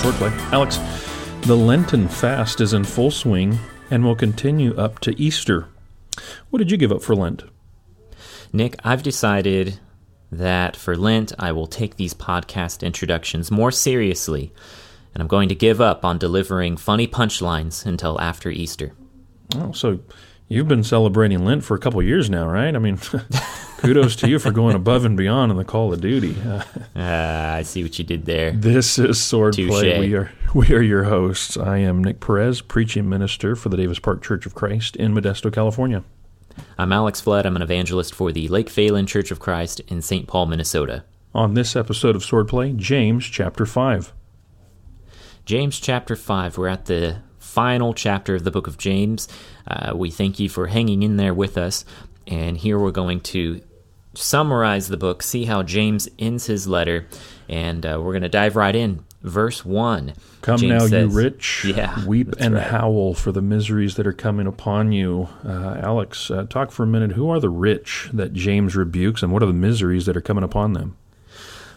Swordplay. Alex, the Lenten fast is in full swing and will continue up to Easter. What did you give up for Lent? Nick, I've decided that for Lent, I will take these podcast introductions more seriously, and I'm going to give up on delivering funny punchlines until after Easter. Oh, so you've been celebrating Lent for a couple years now, right? I mean, kudos to you for going above and beyond in the call of duty. Uh, uh, I see what you did there. This is Swordplay. We are we are your hosts. I am Nick Perez, preaching minister for the Davis Park Church of Christ in Modesto, California. I'm Alex Flood. I'm an evangelist for the Lake Phalen Church of Christ in St. Paul, Minnesota. On this episode of Swordplay, James chapter 5. James chapter 5. We're at the final chapter of the book of James. Uh, we thank you for hanging in there with us. And here we're going to summarize the book, see how James ends his letter, and uh, we're going to dive right in. Verse 1. Come James now, says, you rich, Yeah, weep and right. howl for the miseries that are coming upon you. Uh, Alex, uh, talk for a minute. Who are the rich that James rebukes, and what are the miseries that are coming upon them?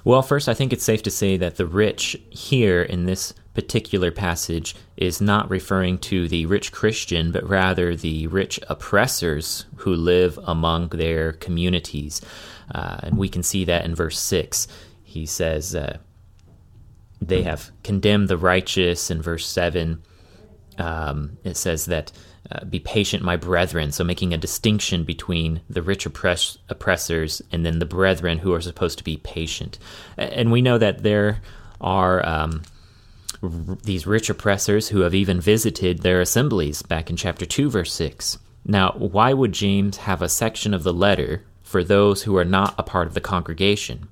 Well, first, I think it's safe to say that the rich here in this particular passage is not referring to the rich Christian, but rather the rich oppressors who live among their communities. Uh, and we can see that in verse 6. He says, uh, They have condemned the righteous. In verse 7, um, it says that uh, be patient, my brethren. So making a distinction between the rich oppress- oppressors and then the brethren who are supposed to be patient. And we know that there are um, these rich oppressors who have even visited their assemblies back in chapter 2, verse 6. Now, why would James have a section of the letter for those who are not a part of the congregation?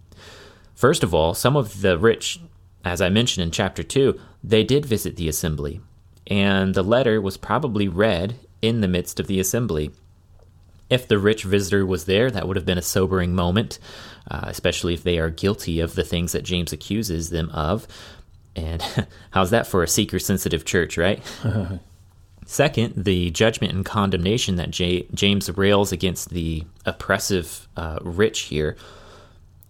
First of all, some of the rich, as I mentioned in chapter 2, they did visit the assembly, and the letter was probably read in the midst of the assembly. If the rich visitor was there, that would have been a sobering moment, uh, especially if they are guilty of the things that James accuses them of. And how's that for a seeker sensitive church, right? Second, the judgment and condemnation that J- James rails against the oppressive uh, rich here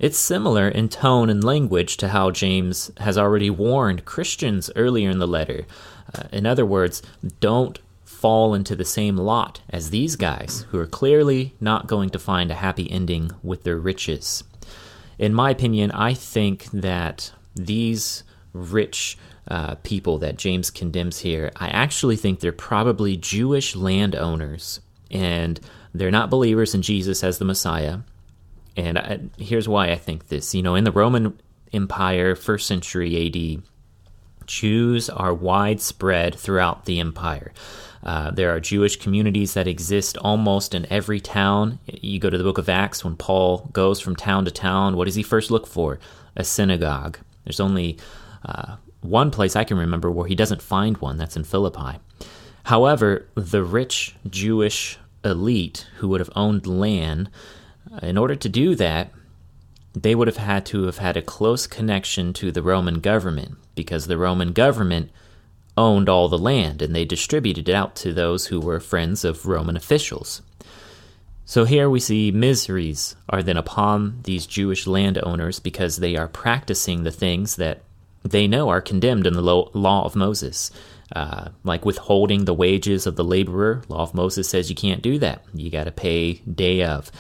it's similar in tone and language to how James has already warned Christians earlier in the letter. Uh, in other words, don't fall into the same lot as these guys who are clearly not going to find a happy ending with their riches. In my opinion, I think that these rich uh, people that James condemns here, I actually think they're probably Jewish landowners. And they're not believers in Jesus as the Messiah. And I, here's why I think this. You know, in the Roman Empire, first century AD, Jews are widespread throughout the empire. Uh, there are Jewish communities that exist almost in every town. You go to the book of Acts when Paul goes from town to town. What does he first look for? A synagogue. There's only uh, one place I can remember where he doesn't find one. That's in Philippi. However, the rich Jewish elite who would have owned land, in order to do that, they would have had to have had a close connection to the Roman government because the Roman government owned all the land and they distributed it out to those who were friends of Roman officials. So here we see miseries are then upon these Jewish landowners because they are practicing the things that they know are condemned in the law of Moses. Uh, like withholding the wages of the laborer, law of Moses says you can't do that. You got to pay day of.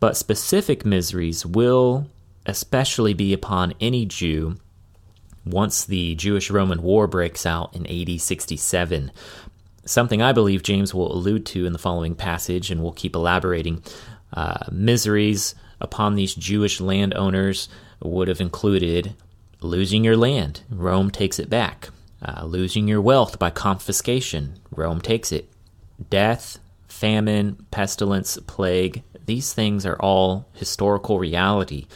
But specific miseries will especially be upon any Jew once the Jewish Roman War breaks out in AD 67. Something I believe James will allude to in the following passage, and we'll keep elaborating. Uh, miseries upon these Jewish landowners would have included losing your land, Rome takes it back, uh, losing your wealth by confiscation, Rome takes it, death, famine, pestilence, plague, these things are all historical reality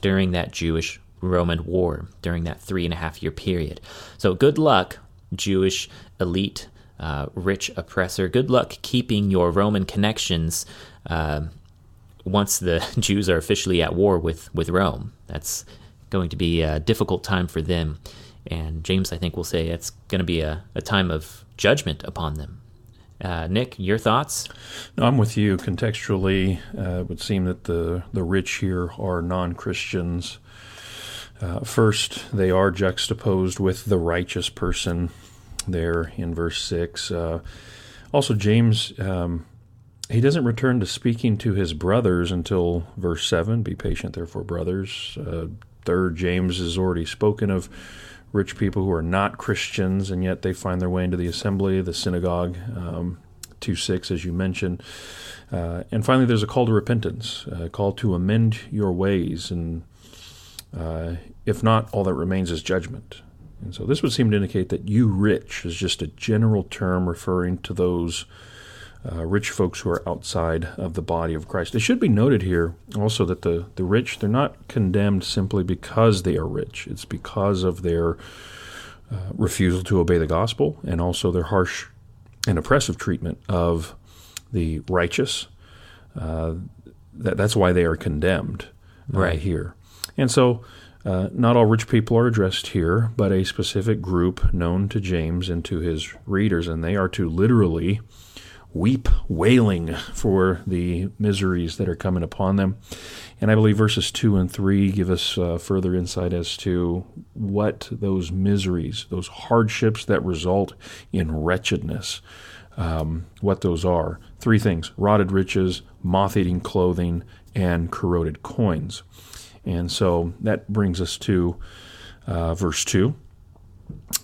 during that Jewish Roman war, during that three and a half year period. So, good luck, Jewish elite, uh, rich oppressor. Good luck keeping your Roman connections uh, once the Jews are officially at war with, with Rome. That's going to be a difficult time for them. And James, I think, will say it's going to be a, a time of judgment upon them. Uh, Nick, your thoughts? No, I'm with you. Contextually, uh, it would seem that the, the rich here are non Christians. Uh, first, they are juxtaposed with the righteous person there in verse 6. Uh, also, James, um, he doesn't return to speaking to his brothers until verse 7. Be patient, therefore, brothers. Third, James has already spoken of rich people who are not Christians, and yet they find their way into the assembly, the synagogue. Um, 2 6, as you mentioned. Uh, and finally, there's a call to repentance, a call to amend your ways. And uh, if not, all that remains is judgment. And so this would seem to indicate that you rich is just a general term referring to those uh, rich folks who are outside of the body of Christ. It should be noted here also that the, the rich, they're not condemned simply because they are rich, it's because of their uh, refusal to obey the gospel and also their harsh and oppressive treatment of the righteous. Uh, that, that's why they are condemned uh, right here. And so, uh, not all rich people are addressed here, but a specific group known to James and to his readers, and they are to literally weep wailing for the miseries that are coming upon them. And I believe verses 2 and 3 give us uh, further insight as to what those miseries, those hardships that result in wretchedness, um, what those are. Three things rotted riches, moth eating clothing, and corroded coins. And so that brings us to uh, verse 2,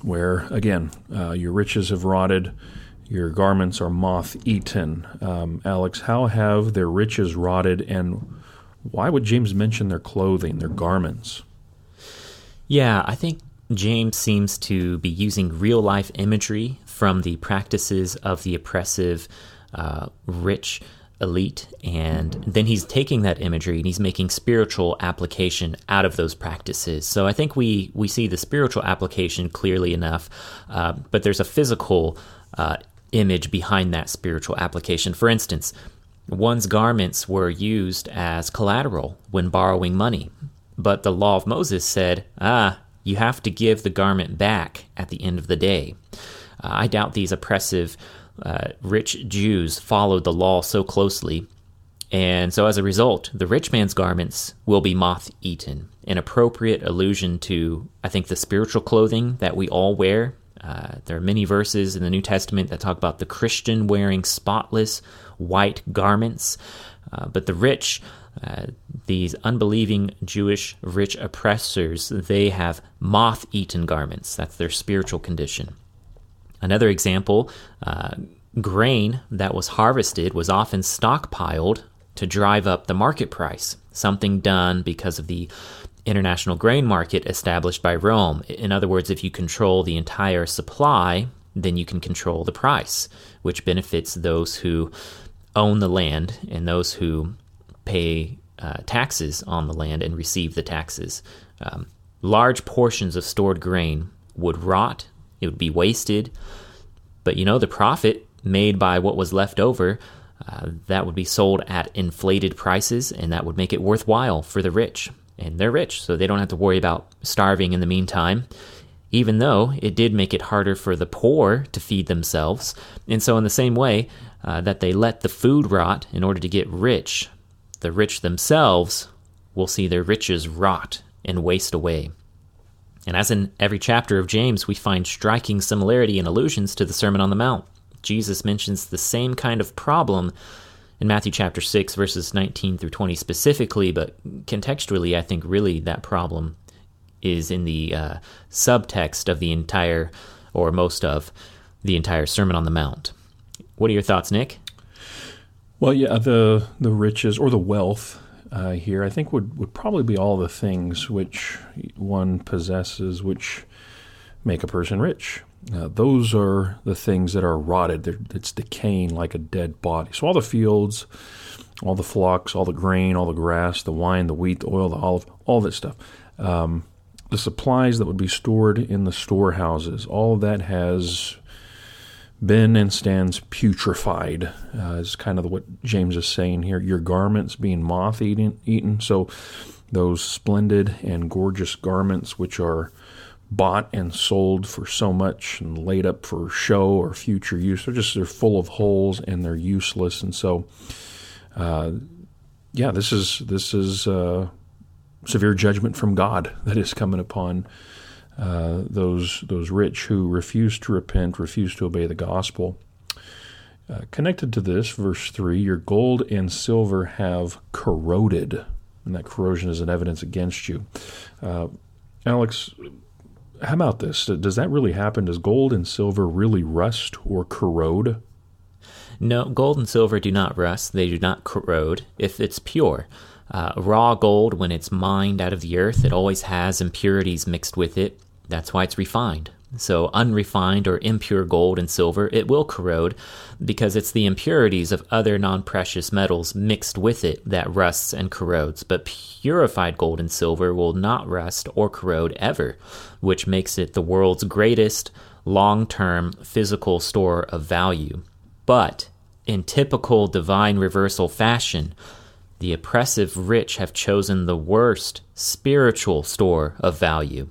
where again, uh, your riches have rotted your garments are moth eaten. Um, Alex, how have their riches rotted, and why would James mention their clothing, their garments? Yeah, I think James seems to be using real life imagery from the practices of the oppressive, uh, rich elite, and then he's taking that imagery and he's making spiritual application out of those practices. So I think we we see the spiritual application clearly enough, uh, but there's a physical uh, image behind that spiritual application. For instance, one's garments were used as collateral when borrowing money, but the law of Moses said, ah, you have to give the garment back at the end of the day. Uh, I doubt these oppressive, uh, rich Jews followed the law so closely. And so, as a result, the rich man's garments will be moth eaten, an appropriate allusion to, I think, the spiritual clothing that we all wear uh, there are many verses in the New Testament that talk about the Christian wearing spotless white garments, uh, but the rich, uh, these unbelieving Jewish rich oppressors, they have moth eaten garments. That's their spiritual condition. Another example uh, grain that was harvested was often stockpiled to drive up the market price, something done because of the international grain market established by Rome. In other words, if you control the entire supply, then you can control the price, which benefits those who own the land and those who pay uh, taxes on the land and receive the taxes. Um, large portions of stored grain would rot, it would be wasted, but you know, the profit made by what was left over. Uh, that would be sold at inflated prices, and that would make it worthwhile for the rich and they're rich, so they don't have to worry about starving in the meantime. Even though it did make it harder for the poor to feed themselves. And so, in the same way uh, that they let the food rot in order to get rich, the rich themselves will see their riches rot and waste away. And as in every chapter of James, we find striking similarity and allusions to the Sermon on the Mount. Jesus mentions the same kind of problem in Matthew chapter 6, verses 19 through 20 specifically, but contextually, I think really that problem is in the uh, subtext of the entire, or most of, the entire Sermon on the Mount. What are your thoughts, Nick? Well, yeah, the the riches or the wealth uh, here, I think would would probably be all the things which one possesses, which make a person rich. Uh, those are the things that are rotted. They're, it's decaying like a dead body. So all the fields, all the flocks, all the grain, all the grass, the wine, the wheat, the oil, the olive, all that stuff. Um, the supplies that would be stored in the storehouses, all of that has been and stands putrefied, uh, is kind of what James is saying here. Your garments being moth eaten, eaten. So those splendid and gorgeous garments, which are bought and sold for so much and laid up for show or future use. They're just they're full of holes and they're useless. And so, uh, yeah, this is this is uh, severe judgment from God that is coming upon uh, those those rich who refuse to repent, refuse to obey the gospel. Uh, connected to this, verse 3 Your gold and silver have corroded, and that corrosion is an evidence against you. Uh, Alex, how about this? Does that really happen? Does gold and silver really rust or corrode? No, gold and silver do not rust, they do not corrode if it's pure. Uh, raw gold, when it's mined out of the earth, it always has impurities mixed with it. That's why it's refined. So, unrefined or impure gold and silver, it will corrode because it's the impurities of other non precious metals mixed with it that rusts and corrodes. But purified gold and silver will not rust or corrode ever, which makes it the world's greatest long term physical store of value. But in typical divine reversal fashion, the oppressive rich have chosen the worst spiritual store of value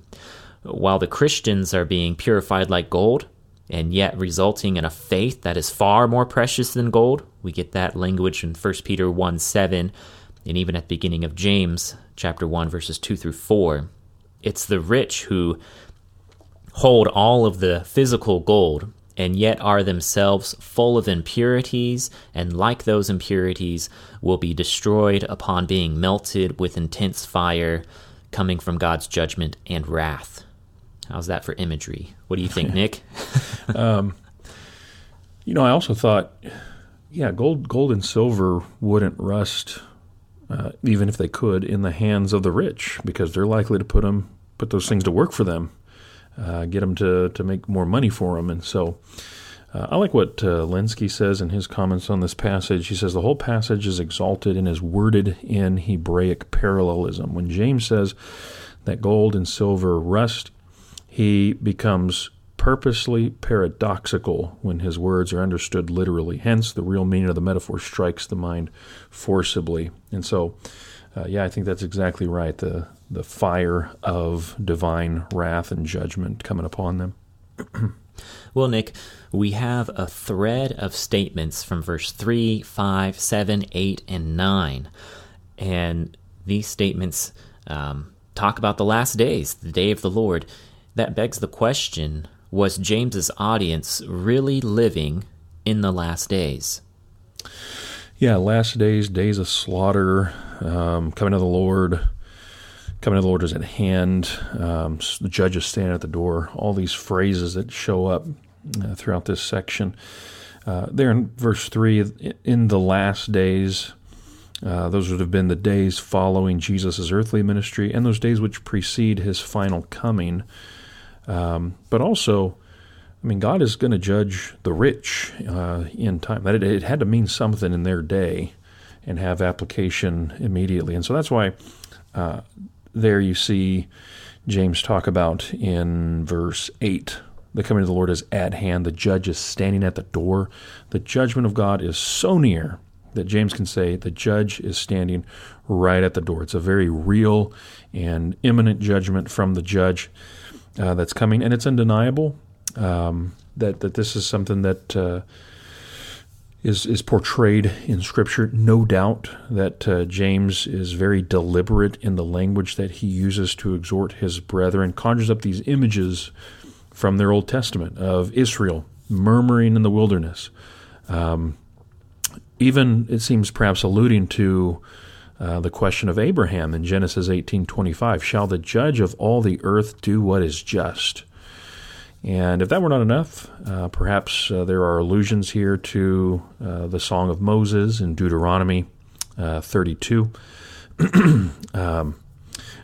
while the Christians are being purified like gold, and yet resulting in a faith that is far more precious than gold. We get that language in 1 Peter 1 7, and even at the beginning of James chapter 1, verses 2 through 4. It's the rich who hold all of the physical gold and yet are themselves full of impurities, and like those impurities, will be destroyed upon being melted with intense fire coming from God's judgment and wrath. How's that for imagery? What do you think, Nick? um, you know, I also thought, yeah, gold, gold and silver wouldn't rust, uh, even if they could, in the hands of the rich, because they're likely to put them, put those things to work for them, uh, get them to to make more money for them, and so. Uh, I like what uh, Lenski says in his comments on this passage. He says the whole passage is exalted and is worded in Hebraic parallelism. When James says that gold and silver rust, he becomes purposely paradoxical when his words are understood literally. Hence, the real meaning of the metaphor strikes the mind forcibly. And so, uh, yeah, I think that's exactly right. The the fire of divine wrath and judgment coming upon them. well, Nick, we have a thread of statements from verse 3, 5, 7, 8, and 9. And these statements um, talk about the last days, the day of the Lord. That begs the question was James's audience really living in the last days? Yeah, last days, days of slaughter, um, coming to the Lord, coming to the Lord is at hand, um, the judge is standing at the door, all these phrases that show up uh, throughout this section. Uh, there in verse 3, in the last days, uh, those would have been the days following Jesus' earthly ministry and those days which precede his final coming. Um, but also, I mean, God is going to judge the rich uh, in time. That it, it, had to mean something in their day and have application immediately. And so that's why uh, there you see James talk about in verse 8 the coming of the Lord is at hand. The judge is standing at the door. The judgment of God is so near that James can say the judge is standing right at the door. It's a very real and imminent judgment from the judge uh, that's coming, and it's undeniable um, that that this is something that uh, is is portrayed in Scripture. No doubt that uh, James is very deliberate in the language that he uses to exhort his brethren, conjures up these images from their Old Testament of Israel murmuring in the wilderness. Um, even it seems perhaps alluding to uh, the question of Abraham in Genesis 18:25, "Shall the judge of all the earth do what is just?" And if that were not enough, uh, perhaps uh, there are allusions here to uh, the Song of Moses in Deuteronomy uh, 32. um,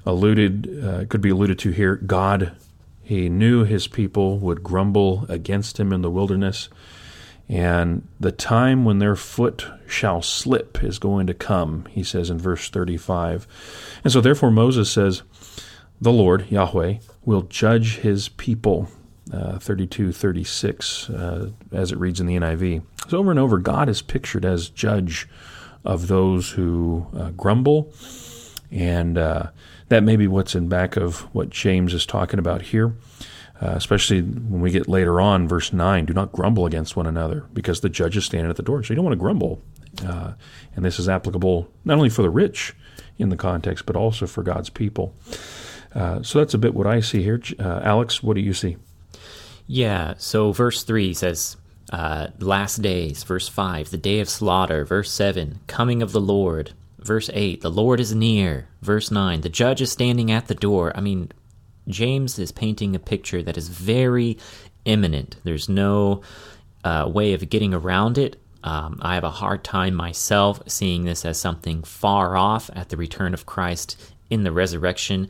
alluded could be alluded to here. God, He knew His people would grumble against Him in the wilderness and the time when their foot shall slip is going to come, he says in verse 35. And so, therefore, Moses says, The Lord, Yahweh, will judge his people. Uh, 32 36, uh, as it reads in the NIV. So, over and over, God is pictured as judge of those who uh, grumble. And uh, that may be what's in back of what James is talking about here uh, especially when we get later on, verse 9 do not grumble against one another because the judge is standing at the door. So you don't want to grumble Uh, and this is applicable not only for the rich in the context, but also for God's people. Uh, so that's a bit what I see here. Uh, Alex, what do you see? Yeah, so verse 3 says, uh, last days. Verse 5, the day of slaughter. Verse 7, coming of the Lord. Verse 8, the Lord is near. Verse 9, the judge is standing at the door. I mean, James is painting a picture that is very imminent. There's no uh, way of getting around it. Um, I have a hard time myself seeing this as something far off at the return of Christ in the resurrection.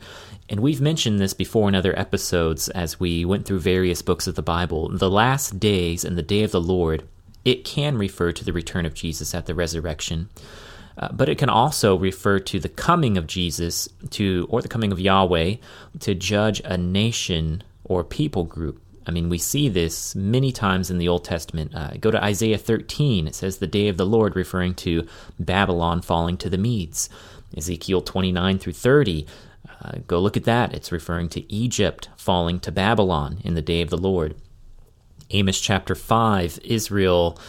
And we've mentioned this before in other episodes as we went through various books of the Bible. The last days and the day of the Lord, it can refer to the return of Jesus at the resurrection. Uh, but it can also refer to the coming of Jesus to or the coming of Yahweh to judge a nation or people group. I mean, we see this many times in the Old Testament. Uh, go to Isaiah 13. It says the day of the Lord, referring to Babylon falling to the Medes. Ezekiel 29 through 30. Uh, go look at that. It's referring to Egypt falling to Babylon in the day of the Lord. Amos chapter 5, Israel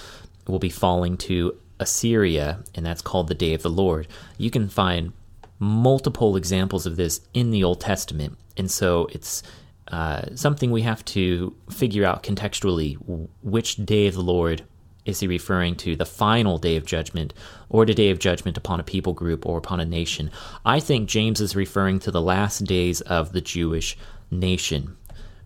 will be falling to Assyria, and that's called the day of the Lord. You can find multiple examples of this in the Old Testament, and so it's uh, something we have to figure out contextually which day of the Lord is he referring to the final day of judgment or the day of judgment upon a people group or upon a nation? I think James is referring to the last days of the Jewish nation,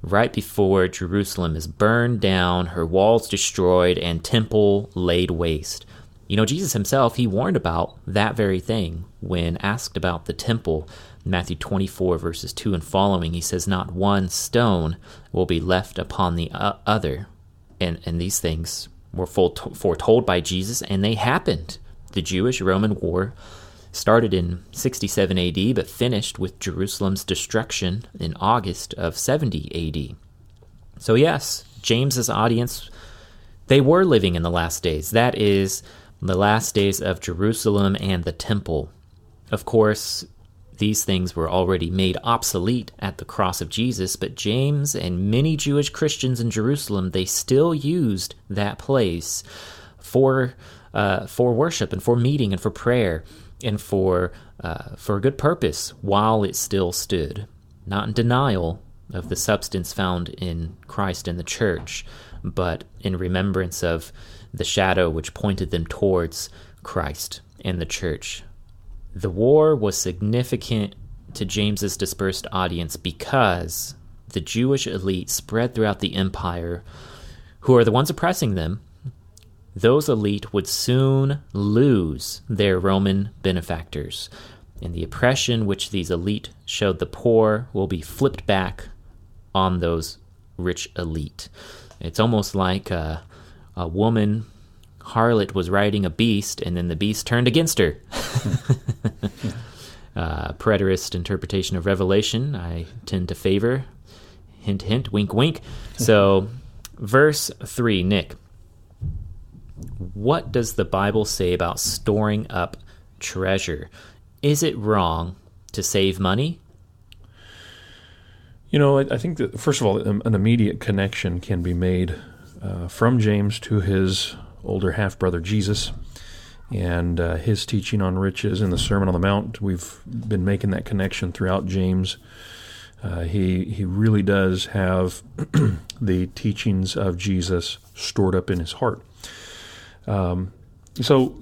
right before Jerusalem is burned down, her walls destroyed, and temple laid waste. You know, Jesus himself, he warned about that very thing when asked about the temple. Matthew 24, verses 2 and following, he says, Not one stone will be left upon the other. And, and these things were foretold by Jesus, and they happened. The Jewish Roman War started in 67 AD, but finished with Jerusalem's destruction in August of 70 AD. So, yes, James's audience, they were living in the last days. That is, the last days of Jerusalem and the temple. Of course, these things were already made obsolete at the cross of Jesus, but James and many Jewish Christians in Jerusalem, they still used that place for uh, for worship and for meeting and for prayer and for uh, for a good purpose while it still stood, not in denial of the substance found in Christ and the church, but in remembrance of the shadow which pointed them towards Christ and the church. The war was significant to James's dispersed audience because the Jewish elite spread throughout the empire, who are the ones oppressing them, those elite would soon lose their Roman benefactors. And the oppression which these elite showed the poor will be flipped back on those rich elite. It's almost like a, a woman harlot was riding a beast, and then the beast turned against her. uh, preterist interpretation of Revelation, I tend to favor. Hint, hint, wink, wink. So, verse 3, Nick. What does the Bible say about storing up treasure? Is it wrong to save money? You know, I, I think that, first of all, an immediate connection can be made uh, from James to his older half brother Jesus and uh, his teaching on riches in the Sermon on the Mount. We've been making that connection throughout James. Uh, he he really does have the teachings of Jesus stored up in his heart. Um, so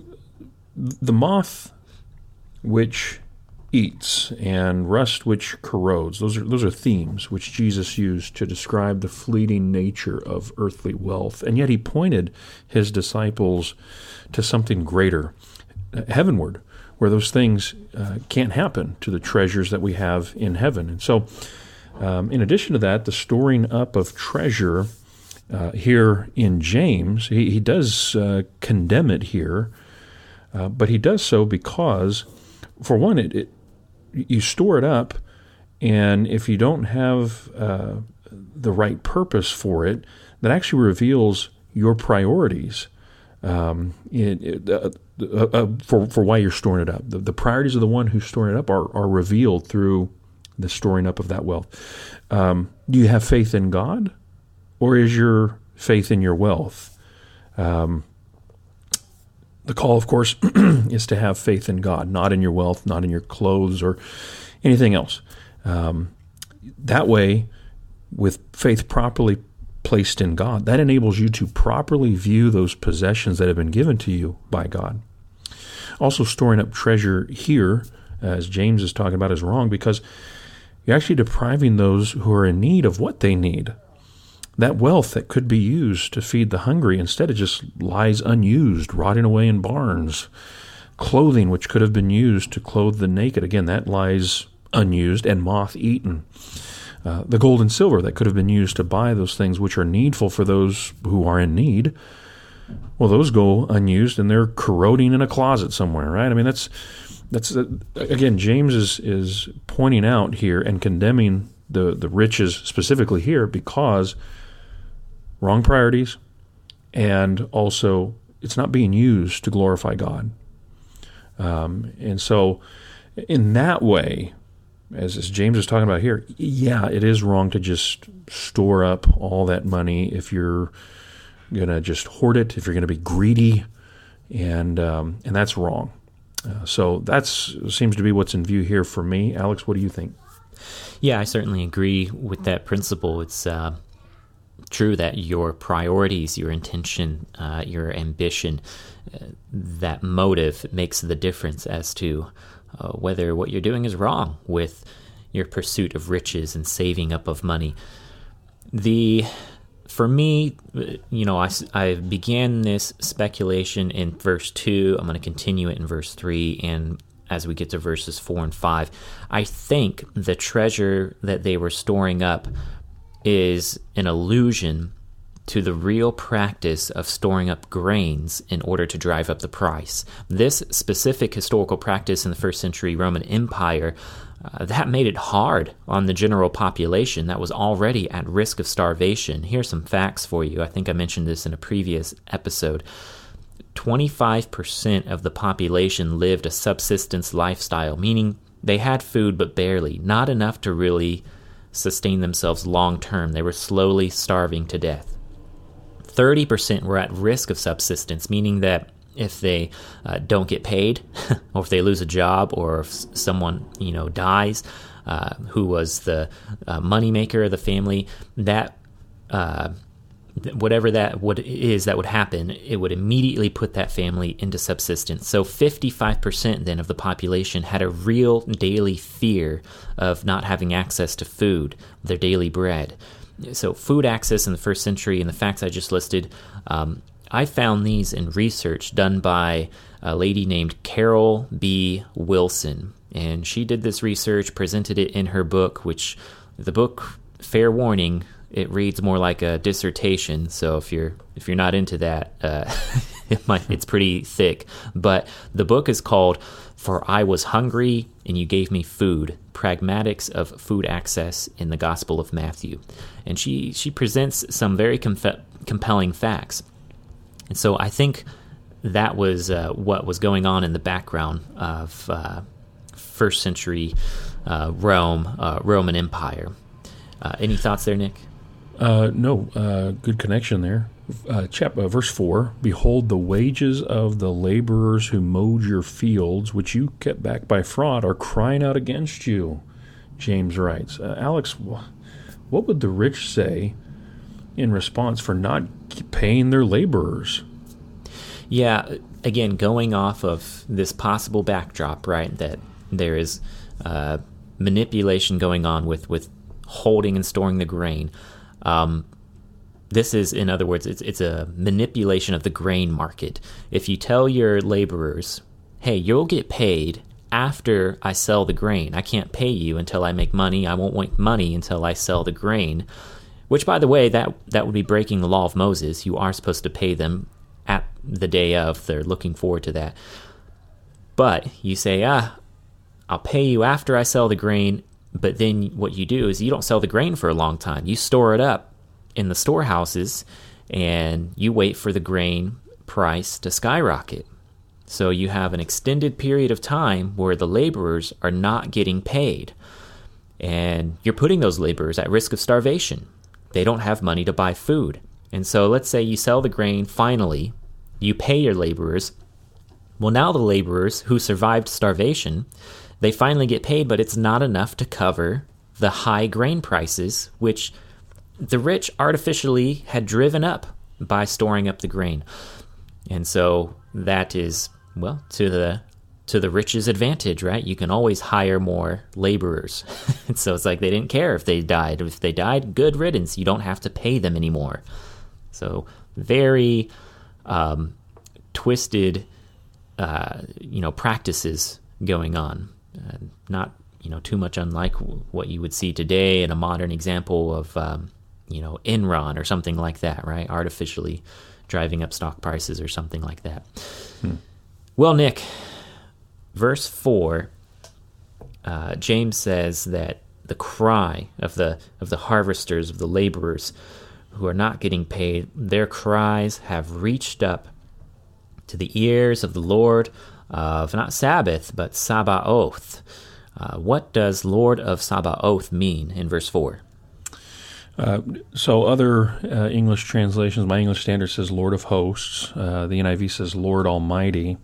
the moth, which eats and rust which corrodes. Those are those are themes which Jesus used to describe the fleeting nature of earthly wealth. And yet he pointed his disciples to something greater, heavenward, where those things uh, can't happen to the treasures that we have in heaven. And so, um, in addition to that, the storing up of treasure uh, here in James, he, he does uh, condemn it here, uh, but he does so because, for one, it, it you store it up, and if you don't have uh, the right purpose for it, that actually reveals your priorities. Um, it, it, uh, uh, uh, for for why you're storing it up. The, the, priorities of the one who's storing it up are, are revealed through the storing up of that wealth. Um, do you have faith in God, or is your faith in your wealth? Um, The call, of course, is to have faith in God, not in your wealth, not in your clothes or anything else. Um, that way, with faith properly placed in God, that enables you to properly view those possessions that have been given to you by God. Also, storing up treasure here, as James is talking about, is wrong because you're actually depriving those who are in need of what they need. That wealth that could be used to feed the hungry instead it just lies unused, rotting away in barns. Clothing which could have been used to clothe the naked, again, that lies unused and moth eaten. Uh, the gold and silver that could have been used to buy those things which are needful for those who are in need, well, those go unused and they're corroding in a closet somewhere, right? I mean, that's that's uh, again, James is is pointing out here and condemning the the riches specifically here because wrong priorities, and also it's not being used to glorify God. Um, and so, in that way, as, as James is talking about here, yeah, it is wrong to just store up all that money if you're going to just hoard it, if you're going to be greedy, and um, and that's wrong. Uh, so that seems to be what's in view here for me. Alex, what do you think? Yeah, I certainly agree with that principle. It's uh, true that your priorities, your intention, uh, your ambition, uh, that motive makes the difference as to uh, whether what you're doing is wrong with your pursuit of riches and saving up of money. The for me, you know, I, I began this speculation in verse 2. I'm going to continue it in verse 3 and as we get to verses 4 and 5. I think the treasure that they were storing up is an allusion to the real practice of storing up grains in order to drive up the price. This specific historical practice in the first century Roman Empire uh, that made it hard on the general population that was already at risk of starvation. Here's some facts for you. I think I mentioned this in a previous episode. 25% of the population lived a subsistence lifestyle, meaning they had food but barely, not enough to really sustain themselves long term. They were slowly starving to death. 30% were at risk of subsistence, meaning that if they uh, don't get paid, or if they lose a job, or if someone you know dies, uh, who was the uh, moneymaker of the family, that uh, whatever that would is that would happen, it would immediately put that family into subsistence. So 55% then of the population had a real daily fear of not having access to food, their daily bread. So food access in the first century and the facts I just listed um, I found these in research done by a lady named Carol B. Wilson. And she did this research, presented it in her book, which the book, fair warning, it reads more like a dissertation. So if you're if you're not into that, uh, it might, it's pretty thick. But the book is called "For I Was Hungry and You Gave Me Food: Pragmatics of Food Access in the Gospel of Matthew," and she she presents some very com- compelling facts. And so I think that was uh, what was going on in the background of uh, first century uh, Rome, uh, Roman Empire. Uh, any thoughts there, Nick? Uh, no, good connection there. chap, verse 4 Behold, the wages of the laborers who mowed your fields, which you kept back by fraud, are crying out against you. James writes. Alex, what would the rich say in response for not paying their laborers. Yeah, again, going off of this possible backdrop, right, that there is uh, manipulation going on with, with holding and storing the grain. Um, this is, in other words, it's, it's a manipulation of the grain market. If you tell your laborers, hey, you'll get paid after I sell the grain, I can't pay you until I make money, I won't make money until I sell the grain which, by the way, that that would be breaking the law of Moses. You are supposed to pay them at the day of. They're looking forward to that. But you say, ah, I'll pay you after I sell the grain. But then what you do is you don't sell the grain for a long time. You store it up in the storehouses and you wait for the grain price to skyrocket. So you have an extended period of time where the laborers are not getting paid. And you're putting those laborers at risk of starvation they don't have money to buy food. And so let's say you sell the grain finally, you pay your laborers, Well, now the laborers who survived starvation, they finally get paid, but it's not enough to cover the high grain prices, which the rich artificially had driven up by storing up the grain. And so that is, well, to the to the rich's advantage, right? You can always hire more laborers. so it's like they didn't care if they died. If they died, good riddance. You don't have to pay them anymore. So very um, twisted, uh, you know, practices going on. Uh, not you know too much unlike what you would see today in a modern example of um, you know Enron or something like that, right? Artificially driving up stock prices or something like that. Hmm. Well, Nick, verse four, uh, James says that the cry of the of the harvesters of the laborers who are not getting paid, their cries have reached up to the ears of the Lord of not Sabbath but Sabaoth. Uh, what does Lord of Sabaoth mean in verse four? Uh, so other uh, English translations, my English Standard says Lord of Hosts. Uh, the NIV says Lord Almighty.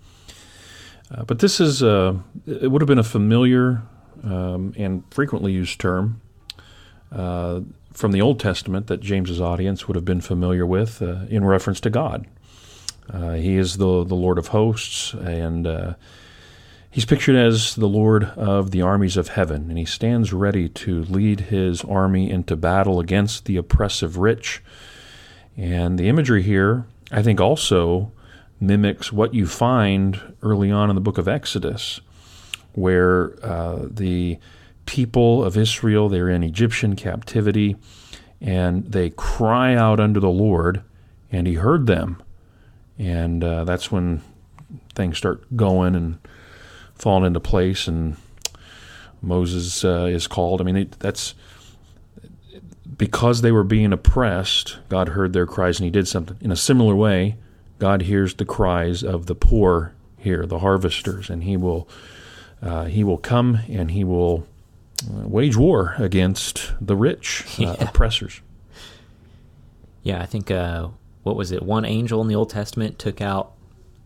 Uh, but this is uh, it would have been a familiar um, and frequently used term from the Old Testament that James's audience would have been familiar with in reference to God. He is the the Lord of Hosts and He's pictured as the Lord of the armies of heaven, and he stands ready to lead his army into battle against the oppressive rich. And the imagery here, I think, also mimics what you find early on in the book of Exodus, where uh, the people of Israel, they're in Egyptian captivity, and they cry out unto the Lord, and he heard them. And uh, that's when things start going and falling into place, and Moses uh, is called. I mean, it, that's because they were being oppressed. God heard their cries, and He did something. In a similar way, God hears the cries of the poor here, the harvesters, and He will uh, He will come and He will uh, wage war against the rich uh, yeah. oppressors. Yeah, I think uh, what was it? One angel in the Old Testament took out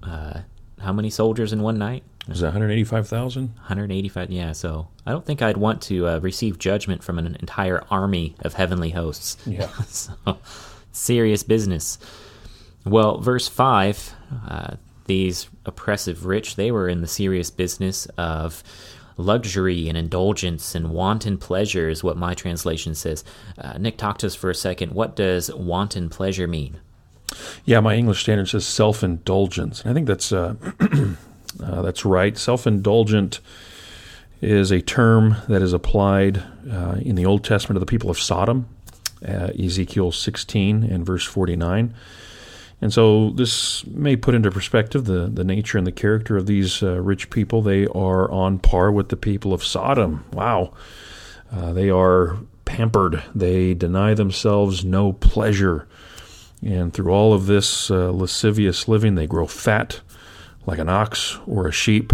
uh, how many soldiers in one night? Was that 185,000? 185, yeah. So I don't think I'd want to uh, receive judgment from an entire army of heavenly hosts. Yeah. so, serious business. Well, verse 5 uh, these oppressive rich, they were in the serious business of luxury and indulgence and wanton pleasure, is what my translation says. Uh, Nick, talk to us for a second. What does wanton pleasure mean? Yeah, my English standard says self indulgence. I think that's. Uh, Uh, that's right. Self indulgent is a term that is applied uh, in the Old Testament to the people of Sodom, uh, Ezekiel 16 and verse 49. And so this may put into perspective the, the nature and the character of these uh, rich people. They are on par with the people of Sodom. Wow. Uh, they are pampered, they deny themselves no pleasure. And through all of this uh, lascivious living, they grow fat like an ox or a sheep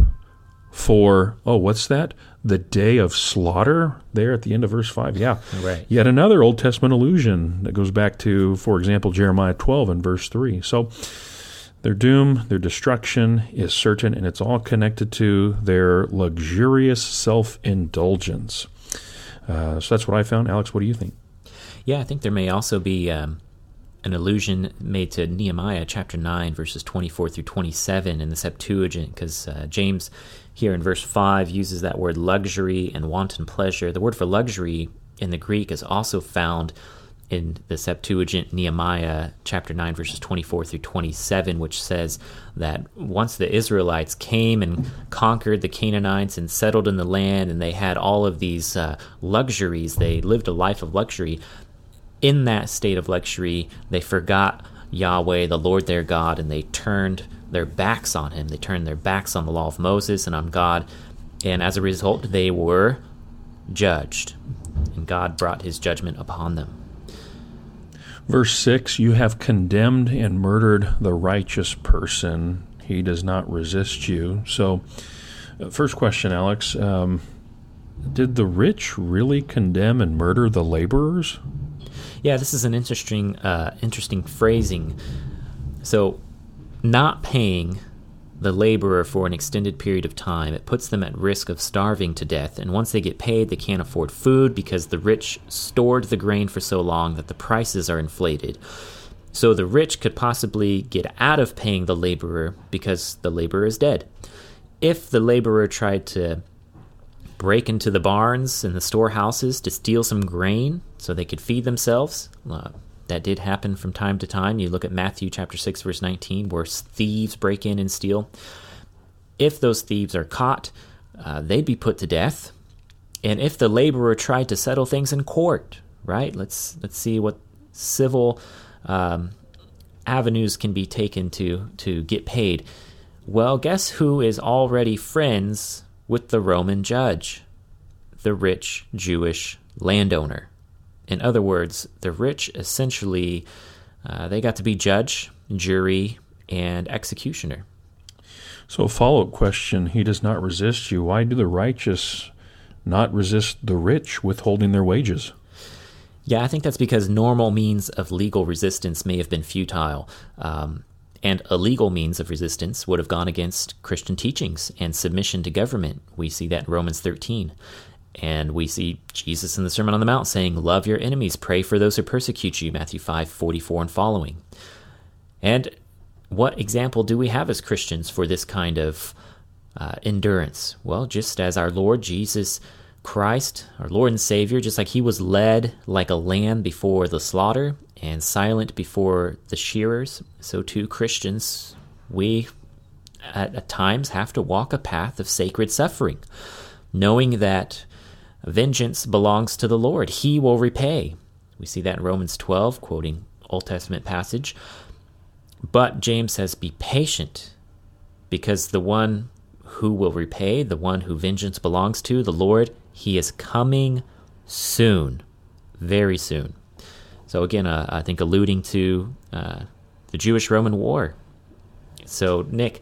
for, oh, what's that? The day of slaughter there at the end of verse 5. Yeah. Right. Yet another Old Testament allusion that goes back to, for example, Jeremiah 12 and verse 3. So their doom, their destruction is certain, and it's all connected to their luxurious self indulgence. Uh, so that's what I found. Alex, what do you think? Yeah, I think there may also be um, an allusion made to Nehemiah chapter 9, verses 24 through 27 in the Septuagint, because uh, James here in verse 5 uses that word luxury and wanton pleasure. The word for luxury in the Greek is also found in the Septuagint Nehemiah chapter 9, verses 24 through 27, which says that once the Israelites came and conquered the Canaanites and settled in the land, and they had all of these uh, luxuries, they lived a life of luxury in that state of luxury, they forgot Yahweh, the Lord their God, and they turned their backs on him. They turned their backs on the law of Moses and on God. And as a result, they were judged. And God brought his judgment upon them. Verse 6 You have condemned and murdered the righteous person. He does not resist you. So, uh, first question, Alex. Um, did the rich really condemn and murder the laborers? Yeah, this is an interesting, uh, interesting phrasing. So, not paying the laborer for an extended period of time. It puts them at risk of starving to death, and once they get paid, they can't afford food because the rich stored the grain for so long that the prices are inflated. So the rich could possibly get out of paying the laborer because the laborer is dead. If the laborer tried to break into the barns and the storehouses to steal some grain so they could feed themselves, uh, that did happen from time to time. You look at Matthew chapter 6 verse 19 where thieves break in and steal. If those thieves are caught, uh, they'd be put to death. And if the laborer tried to settle things in court, right? Let's let's see what civil um, avenues can be taken to to get paid. Well, guess who is already friends with the Roman judge? The rich Jewish landowner. In other words, the rich essentially uh, they got to be judge, jury, and executioner. So, a follow up question He does not resist you. Why do the righteous not resist the rich withholding their wages? Yeah, I think that's because normal means of legal resistance may have been futile. Um, and illegal means of resistance would have gone against Christian teachings and submission to government. We see that in Romans 13. And we see Jesus in the Sermon on the Mount saying, Love your enemies, pray for those who persecute you, Matthew 5 44 and following. And what example do we have as Christians for this kind of uh, endurance? Well, just as our Lord Jesus Christ, our Lord and Savior, just like he was led like a lamb before the slaughter and silent before the shearers, so too Christians, we at, at times have to walk a path of sacred suffering, knowing that vengeance belongs to the Lord. He will repay. We see that in Romans 12, quoting Old Testament passage. But James says, Be patient, because the one who will repay, the one who vengeance belongs to, the Lord, he is coming soon, very soon. So, again, uh, I think alluding to uh, the Jewish Roman War. So, Nick,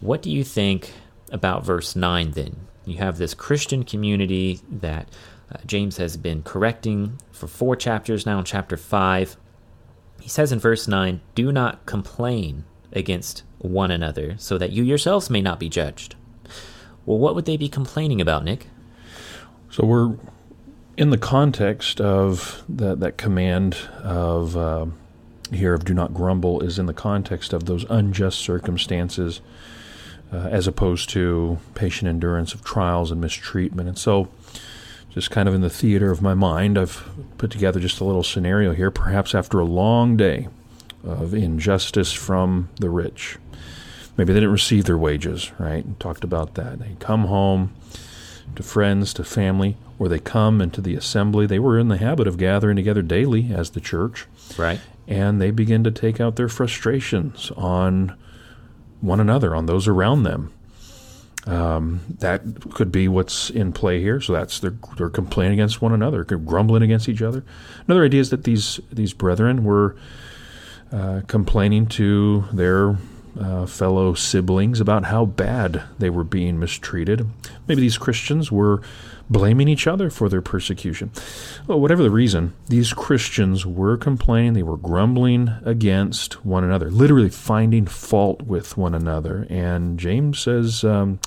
what do you think about verse 9 then? You have this Christian community that uh, James has been correcting for four chapters now in chapter 5. He says in verse 9, Do not complain against one another, so that you yourselves may not be judged. Well, what would they be complaining about, Nick? So we're in the context of that that command of uh, here of do not grumble is in the context of those unjust circumstances, uh, as opposed to patient endurance of trials and mistreatment. And so, just kind of in the theater of my mind, I've put together just a little scenario here. Perhaps after a long day of injustice from the rich, maybe they didn't receive their wages. Right? And talked about that. They come home to friends, to family, or they come into the assembly. They were in the habit of gathering together daily as the church. Right. And they begin to take out their frustrations on one another, on those around them. Um, that could be what's in play here. So that's they're, they're complaining against one another, grumbling against each other. Another idea is that these these brethren were uh, complaining to their uh, fellow siblings about how bad they were being mistreated. Maybe these Christians were blaming each other for their persecution. Well, whatever the reason, these Christians were complaining, they were grumbling against one another, literally finding fault with one another. And James says, um,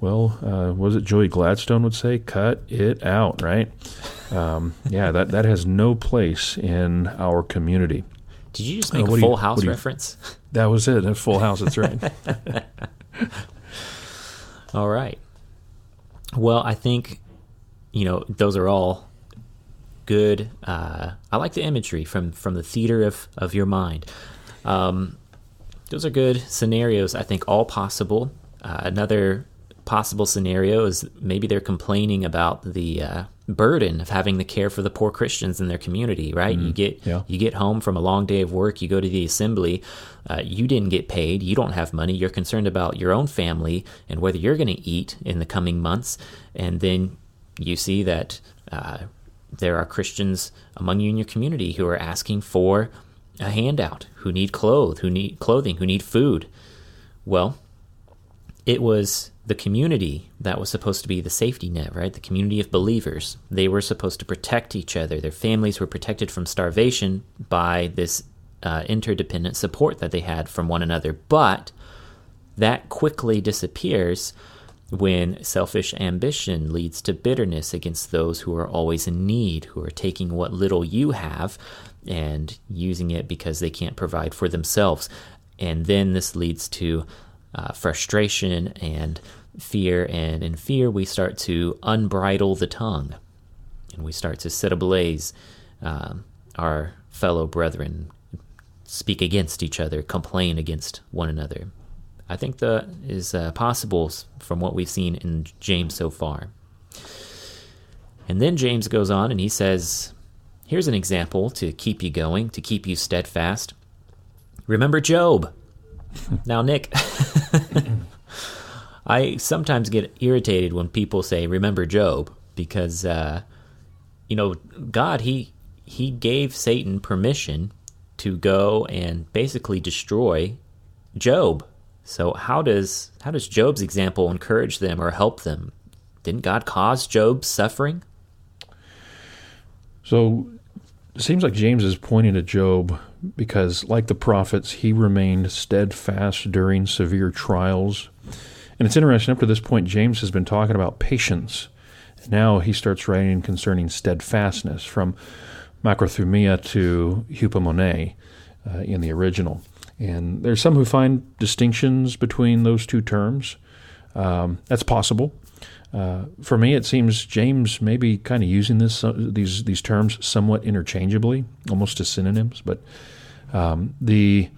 well, uh, was it Joey Gladstone would say, cut it out, right? Um, yeah, that, that has no place in our community. Did you just make uh, a Full you, House you, reference? That was it. A Full House. That's right. all right. Well, I think you know those are all good. Uh, I like the imagery from from the theater of of your mind. Um, those are good scenarios. I think all possible. Uh, another possible scenario is maybe they're complaining about the uh, burden of having to care for the poor Christians in their community, right? Mm, you get yeah. you get home from a long day of work, you go to the assembly, uh, you didn't get paid, you don't have money, you're concerned about your own family and whether you're going to eat in the coming months, and then you see that uh, there are Christians among you in your community who are asking for a handout, who need clothes, who need clothing, who need food. Well, it was the community that was supposed to be the safety net, right? The community of believers. They were supposed to protect each other. Their families were protected from starvation by this uh, interdependent support that they had from one another. But that quickly disappears when selfish ambition leads to bitterness against those who are always in need, who are taking what little you have and using it because they can't provide for themselves. And then this leads to uh, frustration and fear. And in fear, we start to unbridle the tongue and we start to set ablaze um, our fellow brethren, speak against each other, complain against one another. I think that is uh, possible from what we've seen in James so far. And then James goes on and he says, Here's an example to keep you going, to keep you steadfast. Remember Job. now, Nick, I sometimes get irritated when people say, Remember Job, because, uh, you know, God, he, he gave Satan permission to go and basically destroy Job so how does how does Job's example encourage them or help them? Didn't God cause Job's suffering? So it seems like James is pointing to Job because, like the prophets, he remained steadfast during severe trials. And it's interesting, up to this point, James has been talking about patience. Now he starts writing concerning steadfastness from macrothumia to hupomone uh, in the original. And there's some who find distinctions between those two terms. Um, that's possible. Uh, for me, it seems James may be kind of using this uh, these these terms somewhat interchangeably, almost as synonyms. But um, the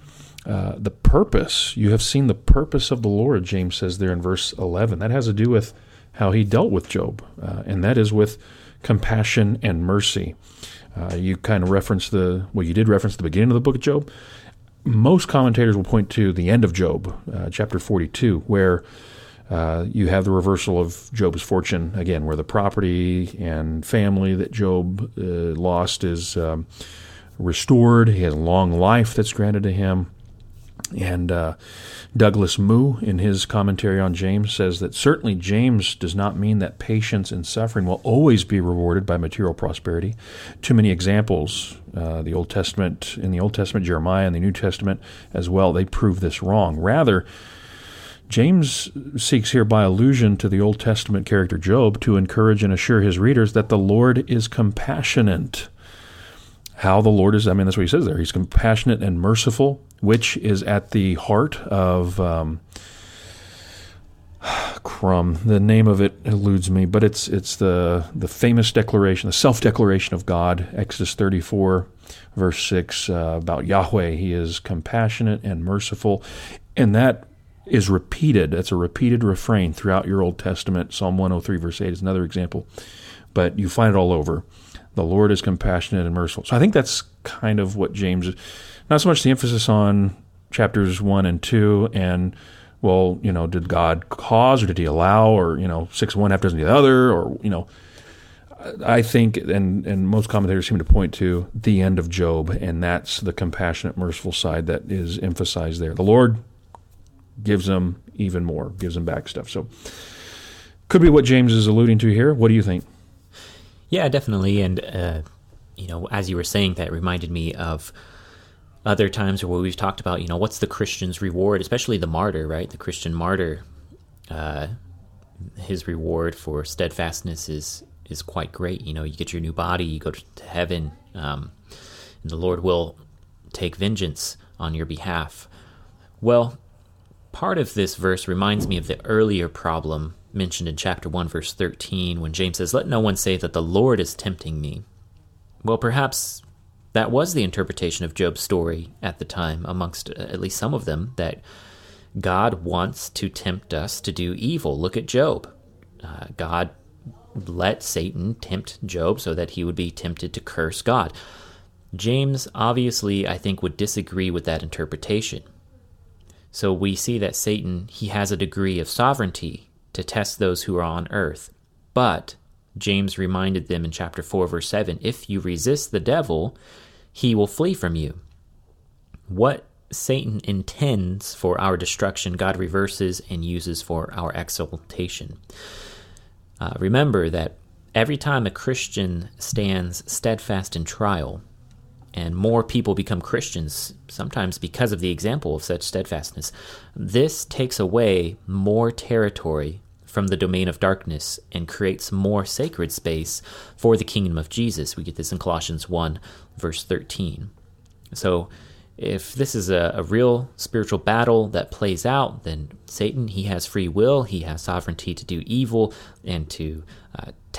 uh, the purpose you have seen the purpose of the Lord, James says there in verse eleven. That has to do with how he dealt with Job, uh, and that is with compassion and mercy. Uh, you kind of reference the well, you did reference the beginning of the book of Job most commentators will point to the end of Job, uh, chapter 42, where uh, you have the reversal of Job's fortune again, where the property and family that Job lost is um, restored. He has a long life that's granted to him. And uh, Douglas Moo, in his commentary on James, says that certainly James does not mean that patience and suffering will always be rewarded by material prosperity. Too many examples, uh, the Old Testament, in the Old Testament, Jeremiah, and the New Testament as well, they prove this wrong. Rather, James seeks here by allusion to the Old Testament character Job to encourage and assure his readers that the Lord is compassionate how the Lord is. I mean, that's what he says there. He's compassionate and merciful, which is at the heart of. Um, crumb. The name of it eludes me, but it's it's the the famous declaration, the self declaration of God, Exodus 34, verse 6, uh, about Yahweh. He is compassionate and merciful, and that is repeated. That's a repeated refrain throughout your Old Testament. Psalm 103, verse 8 is another example, but you find it all over. The Lord is compassionate and merciful. So I think that's kind of what James, not so much the emphasis on chapters one and two, and well, you know, did God cause or did He allow, or you know, six one half dozen the other, or you know, I think, and and most commentators seem to point to the end of Job, and that's the compassionate, merciful side that is emphasized there. The Lord gives them even more, gives them back stuff. So, could be what James is alluding to here. What do you think? Yeah, definitely. And, uh, you know, as you were saying, that reminded me of other times where we've talked about, you know, what's the Christian's reward, especially the martyr, right? The Christian martyr, uh, his reward for steadfastness is is quite great. You know, you get your new body, you go to heaven, um, and the Lord will take vengeance on your behalf. Well, part of this verse reminds me of the earlier problem mentioned in chapter 1, verse 13, when James says, Let no one say that the Lord is tempting me. Well, perhaps that was the interpretation of Job's story at the time, amongst uh, at least some of them, that God wants to tempt us to do evil. Look at Job. Uh, God let Satan tempt Job so that he would be tempted to curse God. James obviously, I think, would disagree with that interpretation. So we see that Satan, he has a degree of sovereignty to test those who are on earth. But James reminded them in chapter 4, verse 7 if you resist the devil, he will flee from you. What Satan intends for our destruction, God reverses and uses for our exaltation. Uh, remember that every time a Christian stands steadfast in trial, and more people become Christians, sometimes because of the example of such steadfastness, this takes away more territory from the domain of darkness and creates more sacred space for the kingdom of Jesus. We get this in Colossians 1, verse 13. So, if this is a, a, real spiritual battle that plays out, then Satan, he has free will, he has sovereignty to do evil and to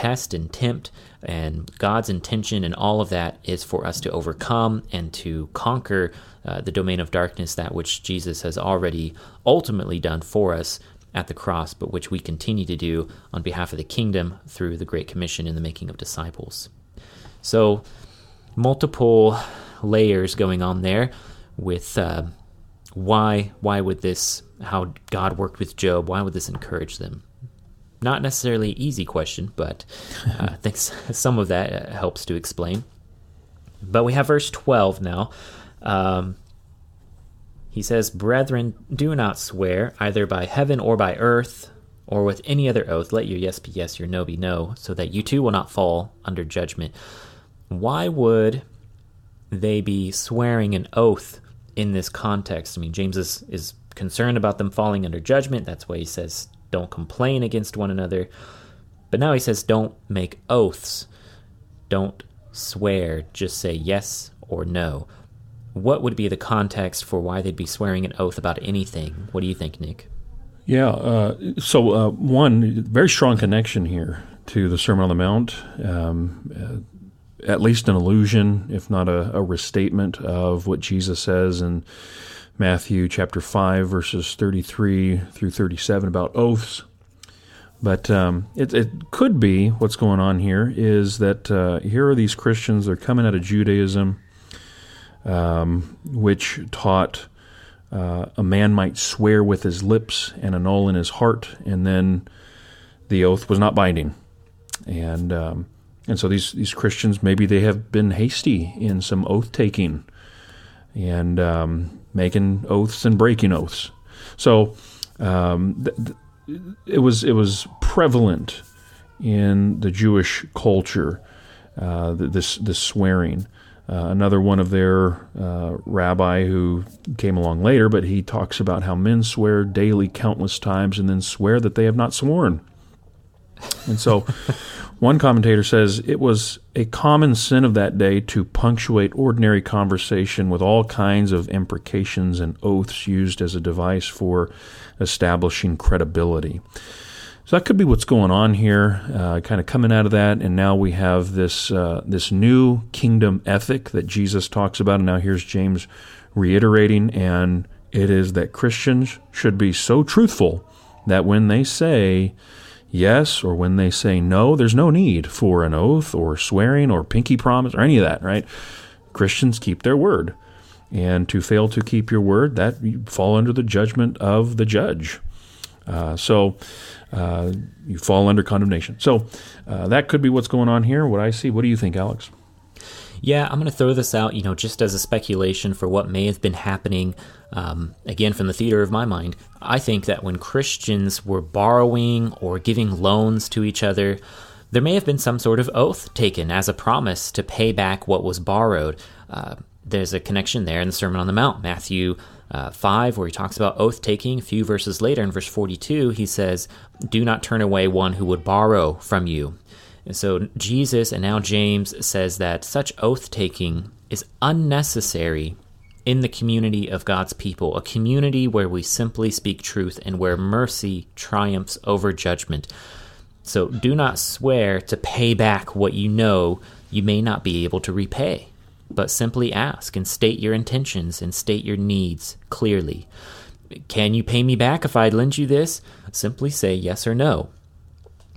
test and tempt, and God's intention and all of that is for us to overcome and to conquer uh, the domain of darkness, that which Jesus has already ultimately done for us at the cross, but which we continue to do on behalf of the kingdom through the Great Commission and the making of disciples. So, multiple layers going on there with uh, why why would this how God worked with Job? Why would this encourage them? Not necessarily easy question, but uh, I think some of that uh, helps to explain. But we have verse twelve now. Um, he says, Brethren, do not swear, either by heaven or by earth, or with any other oath. Let your yes be yes, your no be no, so that you too will not fall under judgment. Why would they be swearing an oath in this context? I mean, James is, is concerned about them falling under judgment. That's why he says, don't complain against one another. But now he says, don't make oaths. Don't swear. Just say yes or no what would be the context for why they'd be swearing an oath about anything? What do you think, Nick? Yeah, uh, so uh, one very strong connection here to the Sermon on the Mount, um, uh, at least an allusion, if not a, a, restatement of what Jesus says in Matthew chapter five, verses thirty-three through thirty-seven about oaths. But um, it, it, could be what's going on here is that uh, here are these Christians; they're coming out of Judaism um, which taught uh, a man might swear with his lips and annul in his heart, and then the oath was not binding. And um, and so these these Christians maybe they have been hasty in some oath taking, and um, making oaths and breaking oaths. So um, th- th- it was it was prevalent in the Jewish culture uh, this this swearing. Uh, another one of their uh, rabbi who came along later, but he talks about how men swear daily countless times and then swear that they have not sworn. And so one commentator says it was a common sin of that day to punctuate ordinary conversation with all kinds of imprecations and oaths used as a device for establishing credibility. So that could be what's going on here, uh, kind of coming out of that, and now we have this uh, this new kingdom ethic that Jesus talks about, and now here's James reiterating, and it is that Christians should be so truthful that when they say yes or when they say no, there's no need for an oath or swearing or pinky promise or any of that, right? Christians keep their word, and to fail to keep your word, that you fall under the judgment of the judge. Uh, so uh, you fall under condemnation. So uh, that could be what's going on here. What I see. What do you think, Alex? Yeah, I'm going to throw this out, you know, just as a speculation for what may have been happening. Um, again, from the theater of my mind, I think that when Christians were borrowing or giving loans to each other, there may have been some sort of oath taken as a promise to pay back what was borrowed. Uh, there's a connection there in the Sermon on the Mount, Matthew uh, 5, where he talks about oath taking. A few verses later, in verse 42, he says, Do not turn away one who would borrow from you. And so Jesus and now James says that such oath taking is unnecessary in the community of God's people, a community where we simply speak truth and where mercy triumphs over judgment. So do not swear to pay back what you know you may not be able to repay but simply ask and state your intentions and state your needs clearly. Can you pay me back if I lend you this? Simply say yes or no.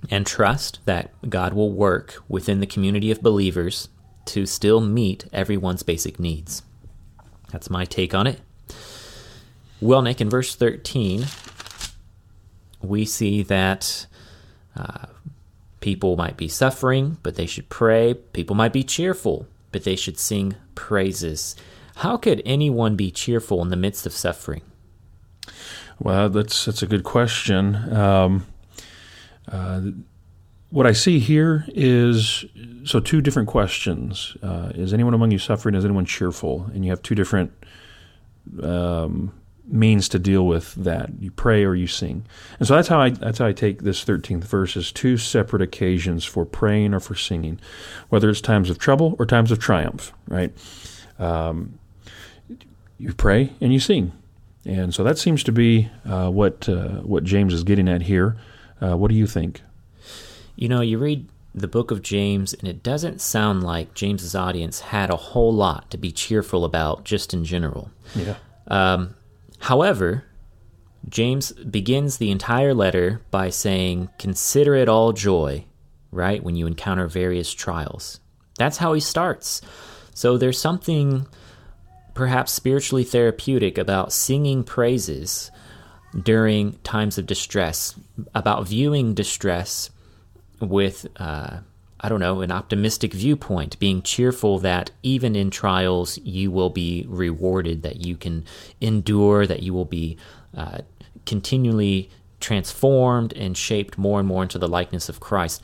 And trust that God will work within the community of believers to still meet everyone's basic needs. That's my take on it. Well, Nick, in verse 13, we see that uh, people might be suffering, but they should pray. People might be cheerful, but they should sing praises. How could anyone be cheerful in the midst of suffering? Well, that's that's a good question. Um, uh, what I see here is so two different questions. Uh, is anyone among you suffering? Is anyone cheerful? And you have two different um, means to deal with that. You pray or you sing. And so that's how I that's how I take this 13th verse as two separate occasions for praying or for singing, whether it's times of trouble or times of triumph, right? Um, you pray and you sing. And so that seems to be uh, what uh, what James is getting at here. Uh, what do you think? You know, you read the book of James, and it doesn't sound like James's audience had a whole lot to be cheerful about just in general. Yeah. Um, however, James begins the entire letter by saying, Consider it all joy, right, when you encounter various trials. That's how he starts. So there's something perhaps spiritually therapeutic about singing praises during times of distress, about viewing distress with, uh, I don't know, an optimistic viewpoint, being cheerful that even in trials you will be rewarded, that you can endure, that you will be uh, continually transformed and shaped more and more into the likeness of Christ.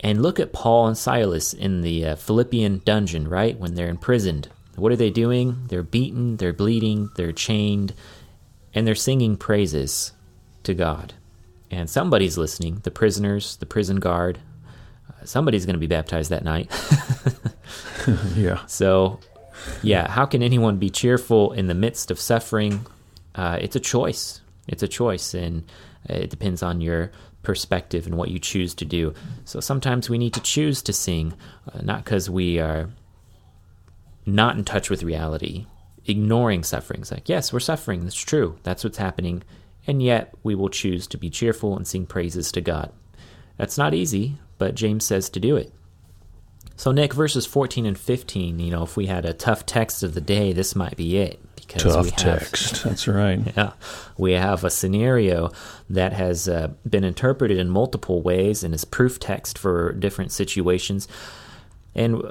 And look at Paul and Silas in the uh, Philippian dungeon, right? When they're imprisoned. What are they doing? They're beaten, they're bleeding, they're chained, and they're singing praises to God and somebody's listening the prisoners, the prison guard. Uh, somebody's going to be baptized that night. yeah. So, yeah, how can anyone be cheerful in the midst of suffering? Uh, it's a choice. It's a choice, and it depends on your perspective and what you choose to do. So sometimes we need to choose to sing, uh, not because we are not in touch with reality, ignoring suffering. sufferings. Like, yes, we're suffering. That's true. That's what's happening and yet we will choose to be cheerful and sing praises to God. That's not easy, but James says to do it. So, Nick, verses 14 and 15, you know, if we had a tough text of the day, this might be it. Because tough we have, text. That's right. Yeah. We have a scenario that has uh, been interpreted in multiple ways and is proof text for different situations. And,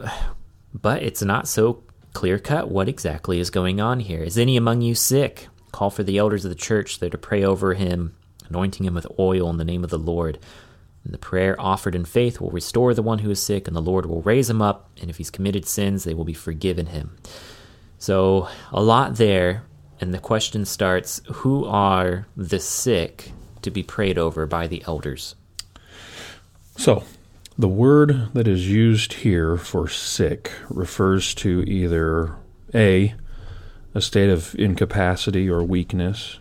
but it's not so clear cut what exactly is going on here. Is any among you sick? Call for the elders of the church there to pray over him, anointing him with oil in the name of the Lord. And the prayer offered in faith will restore the one who is sick, and the Lord will raise him up. And if he's committed sins, they will be forgiven him. So, a lot there. And the question starts Who are the sick to be prayed over by the elders? So, the word that is used here for sick refers to either A, a state of incapacity or weakness,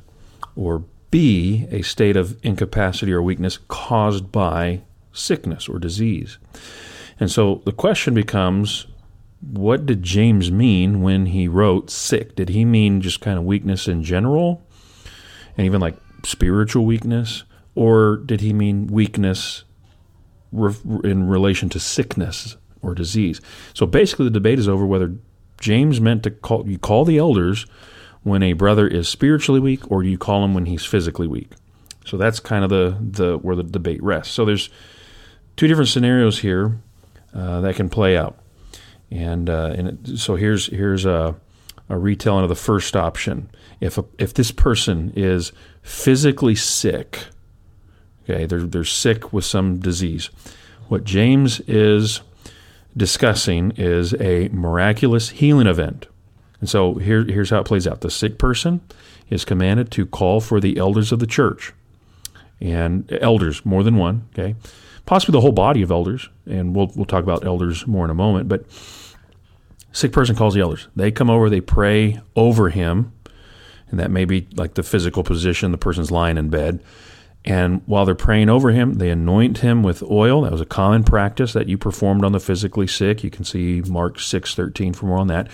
or B, a state of incapacity or weakness caused by sickness or disease. And so the question becomes what did James mean when he wrote sick? Did he mean just kind of weakness in general and even like spiritual weakness? Or did he mean weakness in relation to sickness or disease? So basically, the debate is over whether James meant to call you call the elders when a brother is spiritually weak, or do you call him when he's physically weak? So that's kind of the the where the debate rests. So there's two different scenarios here uh, that can play out, and uh, and it, so here's here's a, a retelling of the first option. If a, if this person is physically sick, okay, they're they're sick with some disease. What James is discussing is a miraculous healing event. And so here, here's how it plays out the sick person is commanded to call for the elders of the church. And elders, more than one, okay? Possibly the whole body of elders. And we'll, we'll talk about elders more in a moment. But sick person calls the elders. They come over, they pray over him. And that may be like the physical position, the person's lying in bed. And while they're praying over him, they anoint him with oil. That was a common practice that you performed on the physically sick. You can see Mark 6:13 for more on that.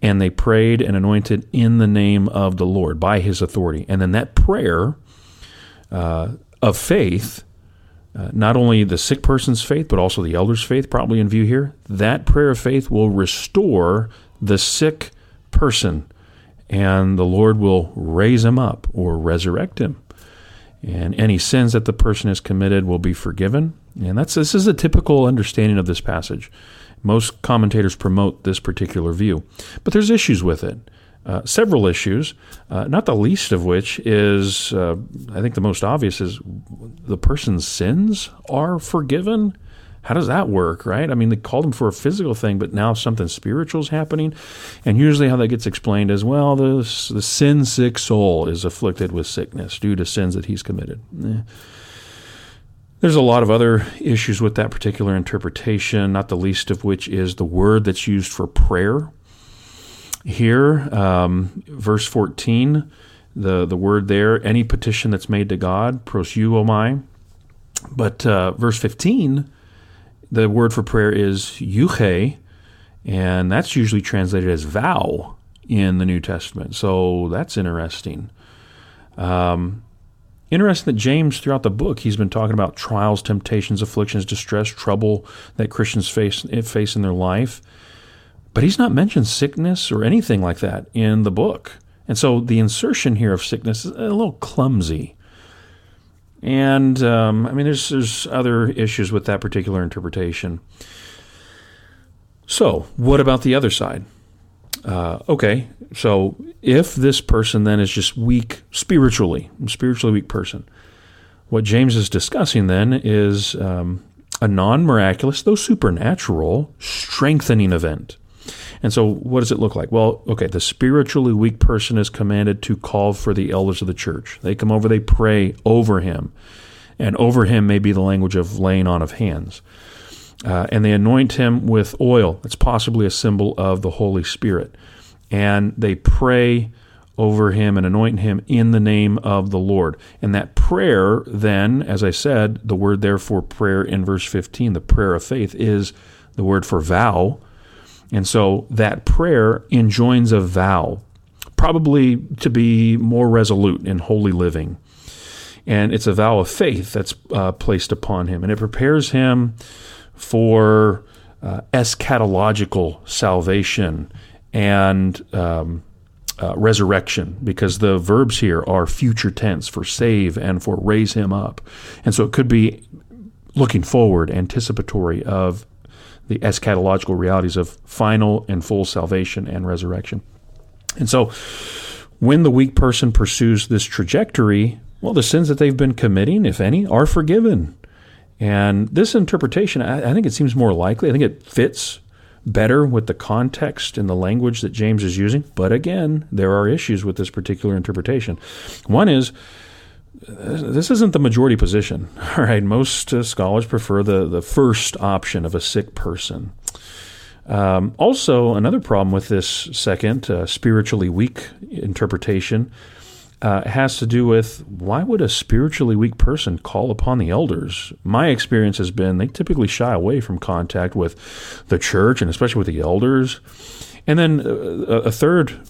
And they prayed and anointed in the name of the Lord by his authority. And then that prayer uh, of faith, uh, not only the sick person's faith, but also the elder's faith, probably in view here, that prayer of faith will restore the sick person, and the Lord will raise him up or resurrect him and any sins that the person has committed will be forgiven. And that's this is a typical understanding of this passage. Most commentators promote this particular view, but there's issues with it. uh, several issues, uh, not the least of which is, uh, I think the most obvious is the person's sins are forgiven. How does that work, right? I mean, they called him for a physical thing, but now something spiritual is happening. And usually, how that gets explained is, well, the, the sin sick soul is afflicted with sickness due to sins that he's committed. Eh. There's a lot of other issues with that particular interpretation, not the least of which is the word that's used for prayer. Here, um, verse 14, the, the word there, any petition that's made to God, proseuchomai. But uh, verse 15, the word for prayer is euche, and that's usually translated as vow in the New Testament. So that's interesting. Um, Interesting that James, throughout the book, he's been talking about trials, temptations, afflictions, distress, trouble that Christians face face in their life, but he's not mentioned sickness or anything like that in the book. And so the insertion here of sickness is a little clumsy. And um, I mean, there's there's other issues with that particular interpretation. So, what about the other side? Uh, okay, so if this person then is just weak spiritually, spiritually weak person, what James is discussing then is um, a non miraculous, though supernatural, strengthening event. And so, what does it look like? Well, okay, the spiritually weak person is commanded to call for the elders of the church. They come over, they pray over him. And over him may be the language of laying on of hands. Uh, and they anoint him with oil. It's possibly a symbol of the Holy Spirit. And they pray over him and anoint him in the name of the Lord. And that prayer, then, as I said, the word therefore prayer in verse 15, the prayer of faith, is the word for vow. And so that prayer enjoins a vow, probably to be more resolute in holy living. And it's a vow of faith that's uh, placed upon him. And it prepares him for uh, eschatological salvation and um, uh, resurrection because the verbs here are future tense for save and for raise him up. And so it could be looking forward, anticipatory of the eschatological realities of final and full salvation and resurrection. And so when the weak person pursues this trajectory, well, the sins that they've been committing, if any, are forgiven. And this interpretation, I, I think it seems more likely. I think it fits better with the context and the language that James is using. But again, there are issues with this particular interpretation. One is this isn't the majority position. All right, most uh, scholars prefer the, the first option of a sick person. Um, also, another problem with this second, uh, spiritually weak interpretation uh, has to do with why would a spiritually weak person call upon the elders? My experience has been they typically shy away from contact with the church and especially with the elders. And then uh, a third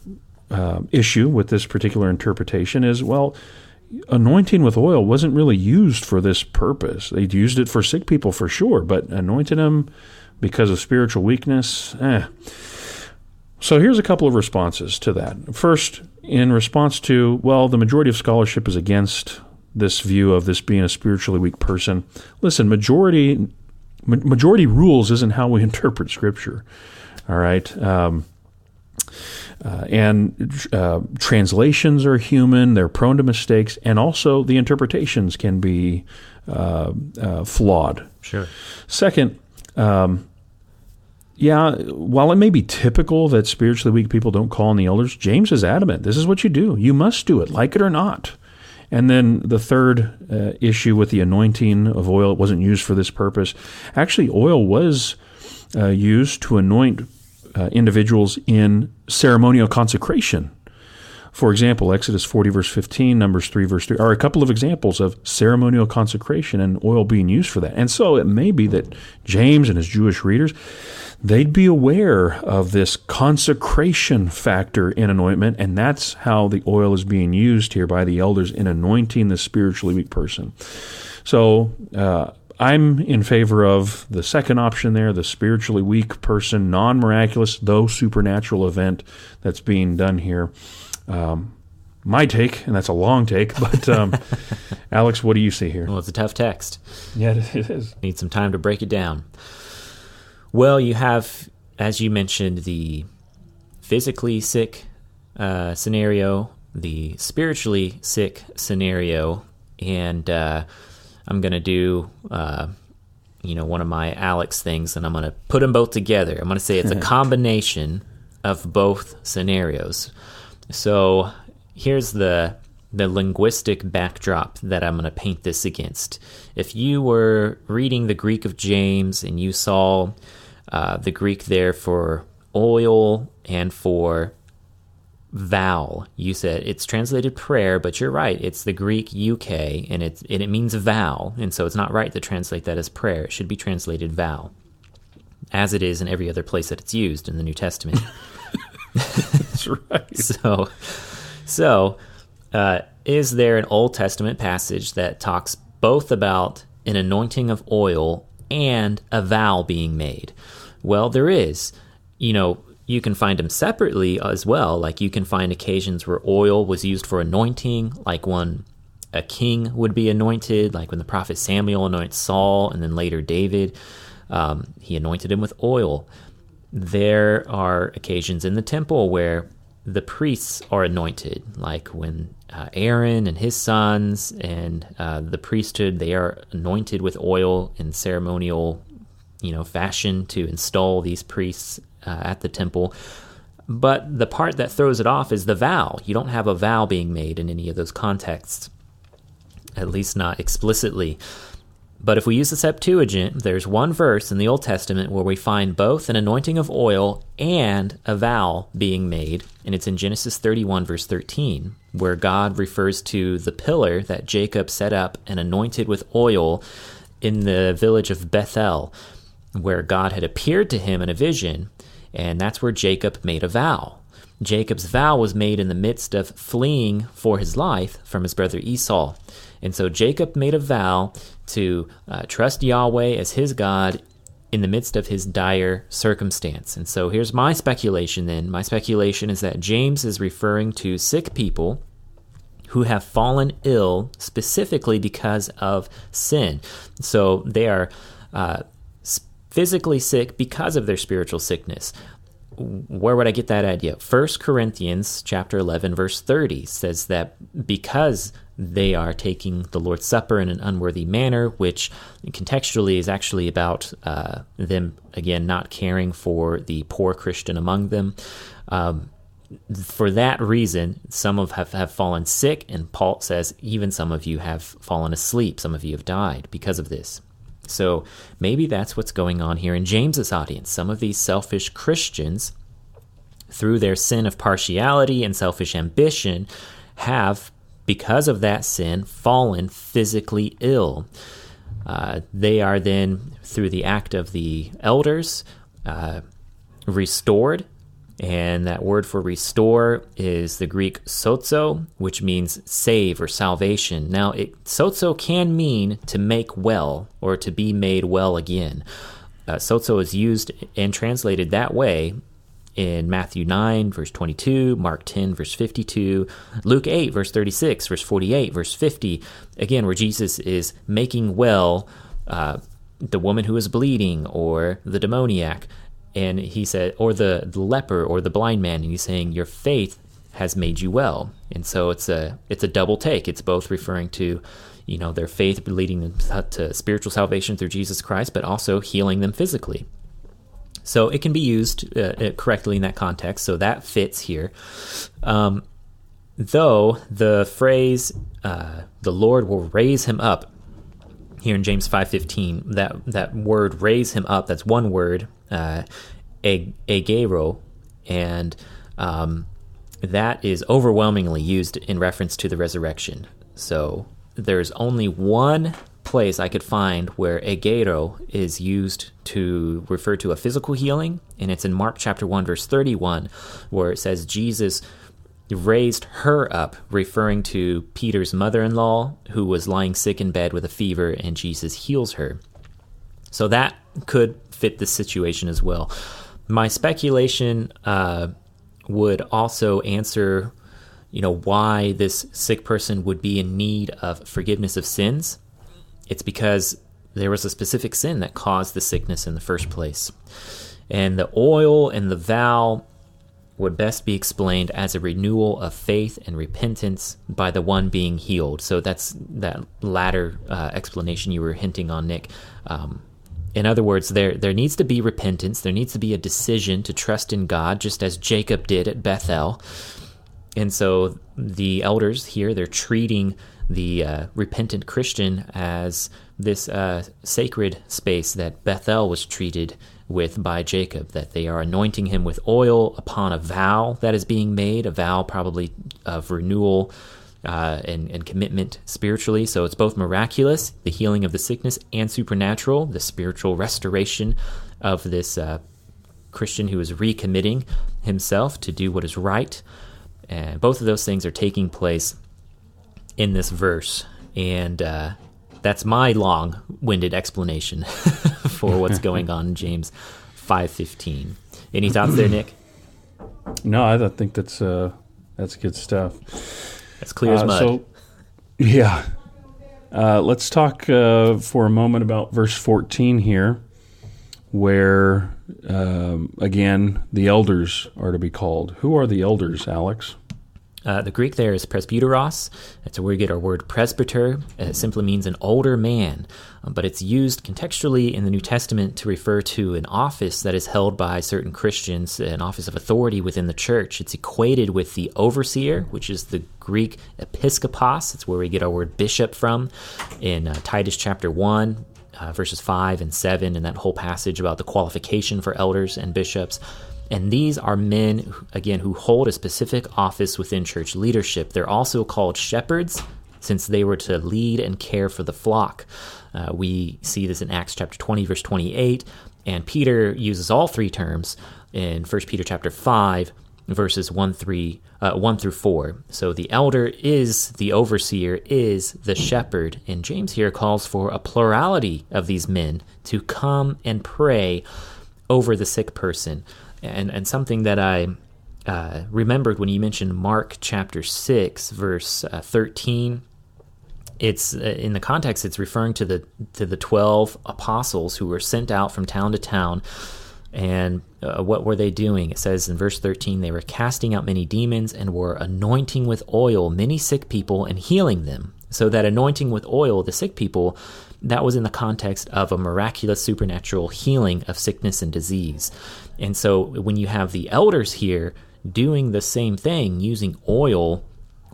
uh, issue with this particular interpretation is well, anointing with oil wasn't really used for this purpose. They'd used it for sick people for sure, but anointing them because of spiritual weakness, eh. So here's a couple of responses to that. First, in response to, well, the majority of scholarship is against this view of this being a spiritually weak person. Listen, majority majority rules isn't how we interpret Scripture. All right. Um, uh, and uh, translations are human; they're prone to mistakes, and also the interpretations can be uh, uh flawed. Sure. Second, um, yeah, while it may be typical that spiritually weak people don't call on the elders, James is adamant. This is what you do. You must do it, like it or not. And then the third uh, issue with the anointing of oil, it wasn't used for this purpose. Actually, oil was uh, used to anoint uh, individuals in ceremonial consecration. For example, Exodus 40, verse 15, Numbers 3, verse 3 are a couple of examples of ceremonial consecration and oil being used for that. And so it may be that James and his Jewish readers they'd be aware of this consecration factor in anointment, and that's how the oil is being used here by the elders in anointing the spiritually weak person. So, uh, I'm in favor of the second option there, the spiritually weak person, non miraculous, though supernatural event that's being done here. Um, my take, and that's a long take, but um, Alex, what do you see here? Well, it's a tough text. Yeah, it is. Need some time to break it down. Well, you have, as you mentioned, the physically sick uh, scenario, the spiritually sick scenario, and uh, I'm going to do, uh, you know, one of my Alex things, and I'm going to put them both together. I'm going to say it's a combination of both scenarios. So here's the the linguistic backdrop that I'm going to paint this against. If you were reading the Greek of James and you saw uh, the Greek there for oil and for vow, you said it's translated prayer, but you're right. It's the Greek euche and, it's, and it means vow. And so it's not right to translate that as prayer. It should be translated vow, as it is in every other place that it's used in the New Testament. That's right. so, so uh, is there an Old Testament passage that talks both about an anointing of oil and a vow being made? Well, there is. You know, you can find them separately as well. Like you can find occasions where oil was used for anointing, like when a king would be anointed, like when the prophet Samuel anoints Saul and then later David. Um, he anointed him with oil. There are occasions in the temple where the priests are anointed, like when uh, Aaron and his sons and uh, the priesthood they are anointed with oil in ceremonial, you know, fashion to install these priests uh, at the temple. But the part that throws it off is the vow. You don't have a vow being made in any of those contexts, at least not explicitly. But if we use the Septuagint, there's one verse in the Old Testament where we find both an anointing of oil and a vow being made, and it's in Genesis 31, verse 13, where God refers to the pillar that Jacob set up and anointed with oil in the village of Bethel, where God had appeared to him in a vision, and that's where Jacob made a vow. Jacob's vow was made in the midst of fleeing for his life from his brother Esau. And so Jacob made a vow to uh, trust Yahweh as his God in the midst of his dire circumstance. And so here's my speculation then. My speculation is that James is referring to sick people who have fallen ill specifically because of sin. So they are uh, physically sick because of their spiritual sickness where would I get that idea? First Corinthians chapter 11 verse 30 says that because they are taking the Lord's Supper in an unworthy manner, which contextually is actually about uh, them again not caring for the poor Christian among them. Um, for that reason, some of have, have fallen sick, and Paul says even some of you have fallen asleep. Some of you have died because of this. So maybe that's what's going on here in James's audience. Some of these selfish Christians, through their sin of partiality and selfish ambition, have, because of that sin, fallen physically ill. Uh, they are then, through the act of the elders, uh, restored and that word for restore is the Greek sozo, which means save or salvation. Now, it, sozo can mean to make well or to be made well again. Uh, sozo is used and translated that way in Matthew 9, verse 22, Mark 10, verse 52, Luke 8, verse 36, verse 48, verse 50, again, where Jesus is making well uh, the woman who is bleeding or the demoniac and he said, or the, the leper or the blind man, and he's saying, Your faith has made you well. And so it's a it's a double take. It's both referring to, you know, their faith leading them to spiritual salvation through Jesus Christ, but also healing them physically. So it can be used uh, uh correctly in that context. So that fits here. Um, though the phrase uh, "the Lord will raise him up" here in James 5:15 that that word raise him up that's one word uh, egeiro and um, that is overwhelmingly used in reference to the resurrection so there's only one place I could find where egeiro is used to refer to a physical healing and it's in Mark chapter 1 verse 31 where it says Jesus raised her up, referring to Peter's mother in law, who was lying sick in bed with a fever, and Jesus heals her. So that could fit this situation as well. My speculation uh, would also answer, you know, why this sick person would be in need of forgiveness of sins. It's because there was a specific sin that caused the sickness in the first place. And the oil and the vow would best be explained as a renewal of faith and repentance by the one being healed. So that's that latter uh, explanation you were hinting on, Nick. Um, in other words, there there needs to be repentance. There needs to be a decision to trust in God, just as Jacob did at Bethel. And so the elders here they're treating the uh, repentant Christian as this uh, sacred space that Bethel was treated with by Jacob, that they are anointing him with oil upon a vow that is being made, a vow probably of renewal uh, and, and commitment spiritually. So it's both miraculous, the healing of the sickness, and supernatural, the spiritual restoration of this uh, Christian who is recommitting himself to do what is right. And both of those things are taking place in this verse. And uh, that's my long-winded explanation for what's going on in James 5:15. Any thoughts there, Nick? No, I think that's uh, that's good stuff. That's clear as Uh, mud. So, yeah. Uh, let's talk uh, for a moment about verse 14 here, where, um, again, the elders are to be called. Who are the elders, Alex? Uh, the Greek there is presbyteros. That's where we get our word presbyter. It simply means an older man, but it's used contextually in the New Testament to refer to an office that is held by certain Christians, an office of authority within the church. It's equated with the overseer, which is the Greek episkopos. It's where we get our word bishop from in uh, Titus chapter 1. Uh, verses 5 and 7, and that whole passage about the qualification for elders and bishops. And these are men, again, who hold a specific office within church leadership. They're also called shepherds, since they were to lead and care for the flock. Uh, we see this in Acts chapter 20, verse 28, and Peter uses all three terms in 1 Peter chapter 5, verses 1, 3, uh, 1 through 4. So the elder is the overseer, is the shepherd. And James here calls for a plurality of these men to come and pray over the sick person and and something that I uh, remembered when you mentioned Mark chapter six verse uh, thirteen. It's uh, in the context. It's referring to the to the twelve apostles who were sent out from town to town, and uh, what were they doing? It says in verse thirteen they were casting out many demons and were anointing with oil many sick people and healing them. So that anointing with oil the sick people that was in the context of a miraculous supernatural healing of sickness and disease. And so when you have the elders here doing the same thing, using oil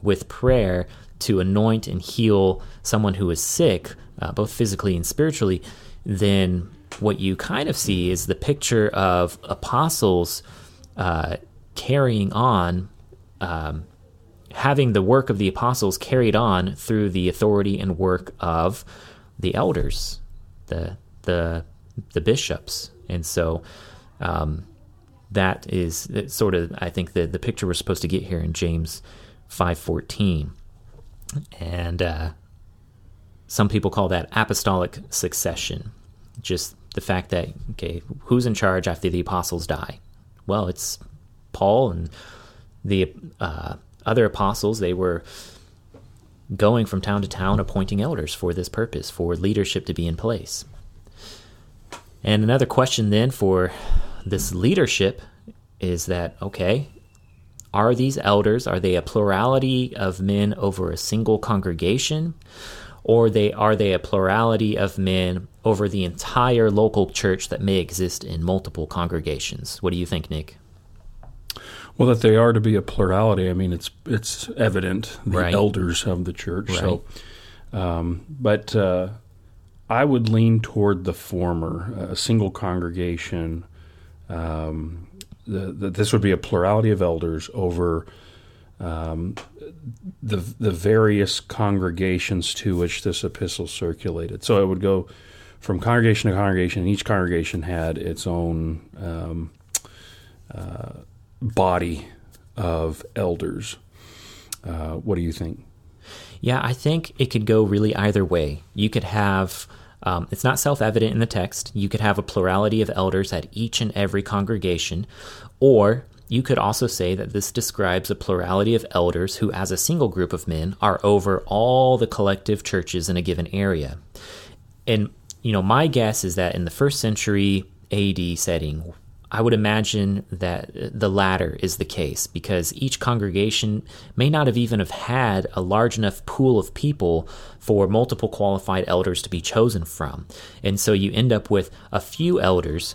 with prayer to anoint and heal someone who is sick, uh, both physically and spiritually, then what you kind of see is the picture of apostles uh, carrying on. Um, having the work of the apostles carried on through the authority and work of the elders, the the the bishops, and so um, that is sort of I think the the picture we're supposed to get here in James five fourteen, and uh, some people call that apostolic succession, just the fact that okay, who's in charge after the apostles die? Well, it's Paul and the uh, other apostles. They were going from town to town appointing elders for this purpose, for leadership to be in place. And another question then for this leadership is that okay, are these elders are they a plurality of men over a single congregation or they are they a plurality of men over the entire local church that may exist in multiple congregations? What do you think, Nick? Well, that they are to be a plurality. I mean, it's it's evident the Right. elders of the church. So, um, but uh, I would lean toward the former, a single congregation. Um, the, the, this would be a plurality of elders over um, the the various congregations to which this epistle circulated. So it would go from congregation to congregation, and each congregation had its own um, uh, body of elders. Uh, what do you think? Yeah, I think it could go really either way. You could have, um, it's not self evident in the text, you could have a plurality of elders at each and every congregation, or you could also say that this describes a plurality of elders who, as a single group of men, are over all the collective churches in a given area. And, you know, my guess is that in the first century AD setting, I would imagine that the latter is the case because each congregation may not have even have had a large enough pool of people for multiple qualified elders to be chosen from. And so you end up with a few elders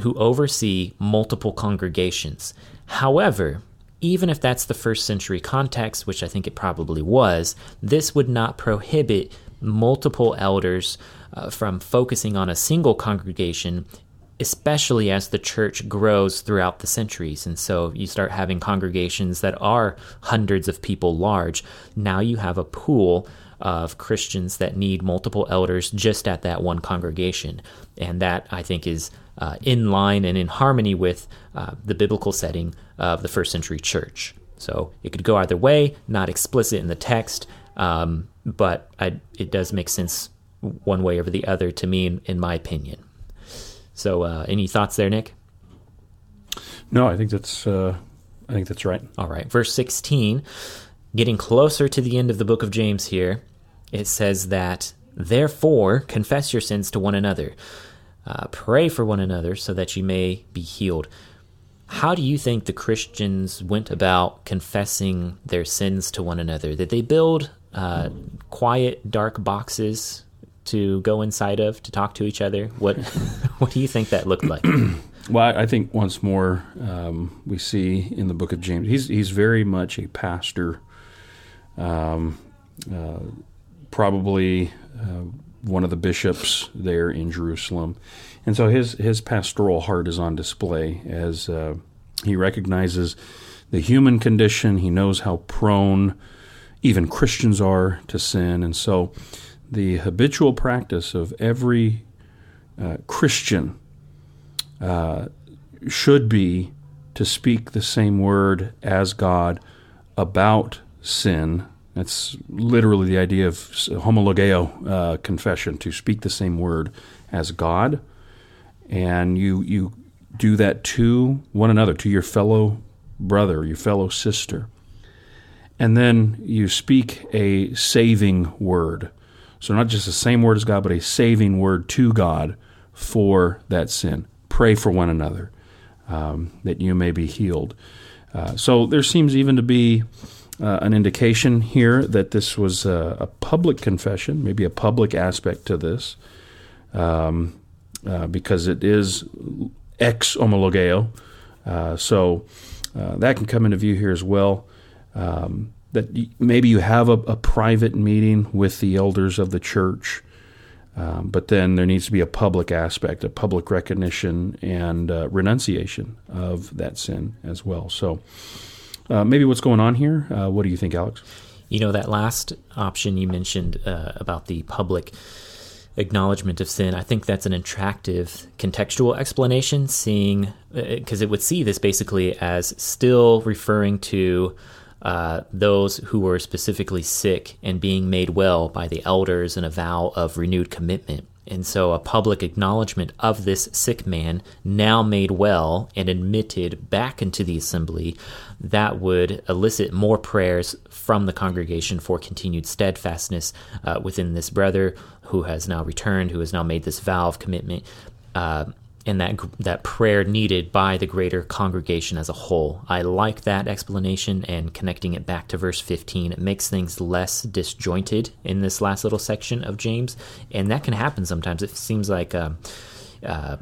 who oversee multiple congregations. However, even if that's the first century context, which I think it probably was, this would not prohibit multiple elders uh, from focusing on a single congregation especially as the church grows throughout the centuries. And so you start having congregations that are hundreds of people large. Now you have a pool of Christians that need multiple elders just at that one congregation. And that, I think, is uh, in line and in harmony with uh, the biblical setting of the first century church. So it could go either way, not explicit in the text, um, but I, it does make sense one way or the other to me, in, in my opinion. So, uh, any thoughts there, Nick? No, I think that's uh, I think that's right. All right, verse sixteen, getting closer to the end of the book of James here, it says that therefore confess your sins to one another, uh, pray for one another so that you may be healed. How do you think the Christians went about confessing their sins to one another? Did they build uh, quiet, dark boxes to go inside of to talk to each other? What what do you think that looked like? well, I think once more um, we see in the book of James, he's he's very much a pastor, um, uh, probably uh, one of the bishops there in Jerusalem, and so his his pastoral heart is on display as uh, he recognizes the human condition. He knows how prone even Christians are to sin, and so the habitual practice of every uh, Christian uh, should be to speak the same word as God about sin. That's literally the idea of homologeo uh, confession, to speak the same word as God. And you, you do that to one another, to your fellow brother, your fellow sister. And then you speak a saving word so, not just the same word as God, but a saving word to God for that sin. Pray for one another um, that you may be healed. Uh, so, there seems even to be uh, an indication here that this was a, a, public confession, maybe a public aspect to this, um, uh, because it is exomologeo. Uh, so, uh, that can come into view here as well. Um, that maybe you have a, a, private meeting with the elders of the church, um, but then there needs to be a public aspect, a public recognition and uh, renunciation of that sin as well. So, uh, maybe what's going on here? Uh, what do you think, Alex? You know, that last option you mentioned uh, about the public acknowledgement of sin, I think that's an attractive contextual explanation, seeing because uh, it would see this basically as still referring to uh, those who were specifically sick and being made well by the elders in a vow of renewed commitment. And so, a public acknowledgement of this sick man, now made well and admitted back into the assembly, that would elicit more prayers from the congregation for continued steadfastness uh, within this brother who has now returned, who has now made this vow of commitment. Uh, and that that prayer needed by the greater congregation as a whole. I like that explanation and connecting it back to verse 15. It makes things less disjointed in this last little section of James, and that can happen sometimes. It seems like uh, uh,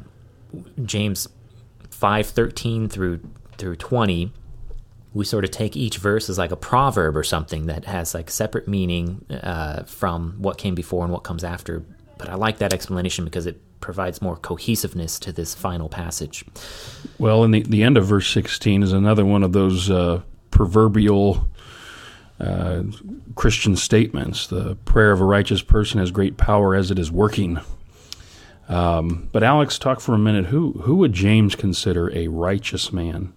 James 5:13 through through 20 we sort of take each verse as like a proverb or something that has like separate meaning uh, from what came before and what comes after. But I like that explanation because it provides more cohesiveness to this final passage. Well, and the, the end of verse 16 is another one of those uh, proverbial uh, Christian statements. The prayer of a righteous person has great power as it is working. Um, but Alex, talk for a minute. Who who would James consider a righteous man?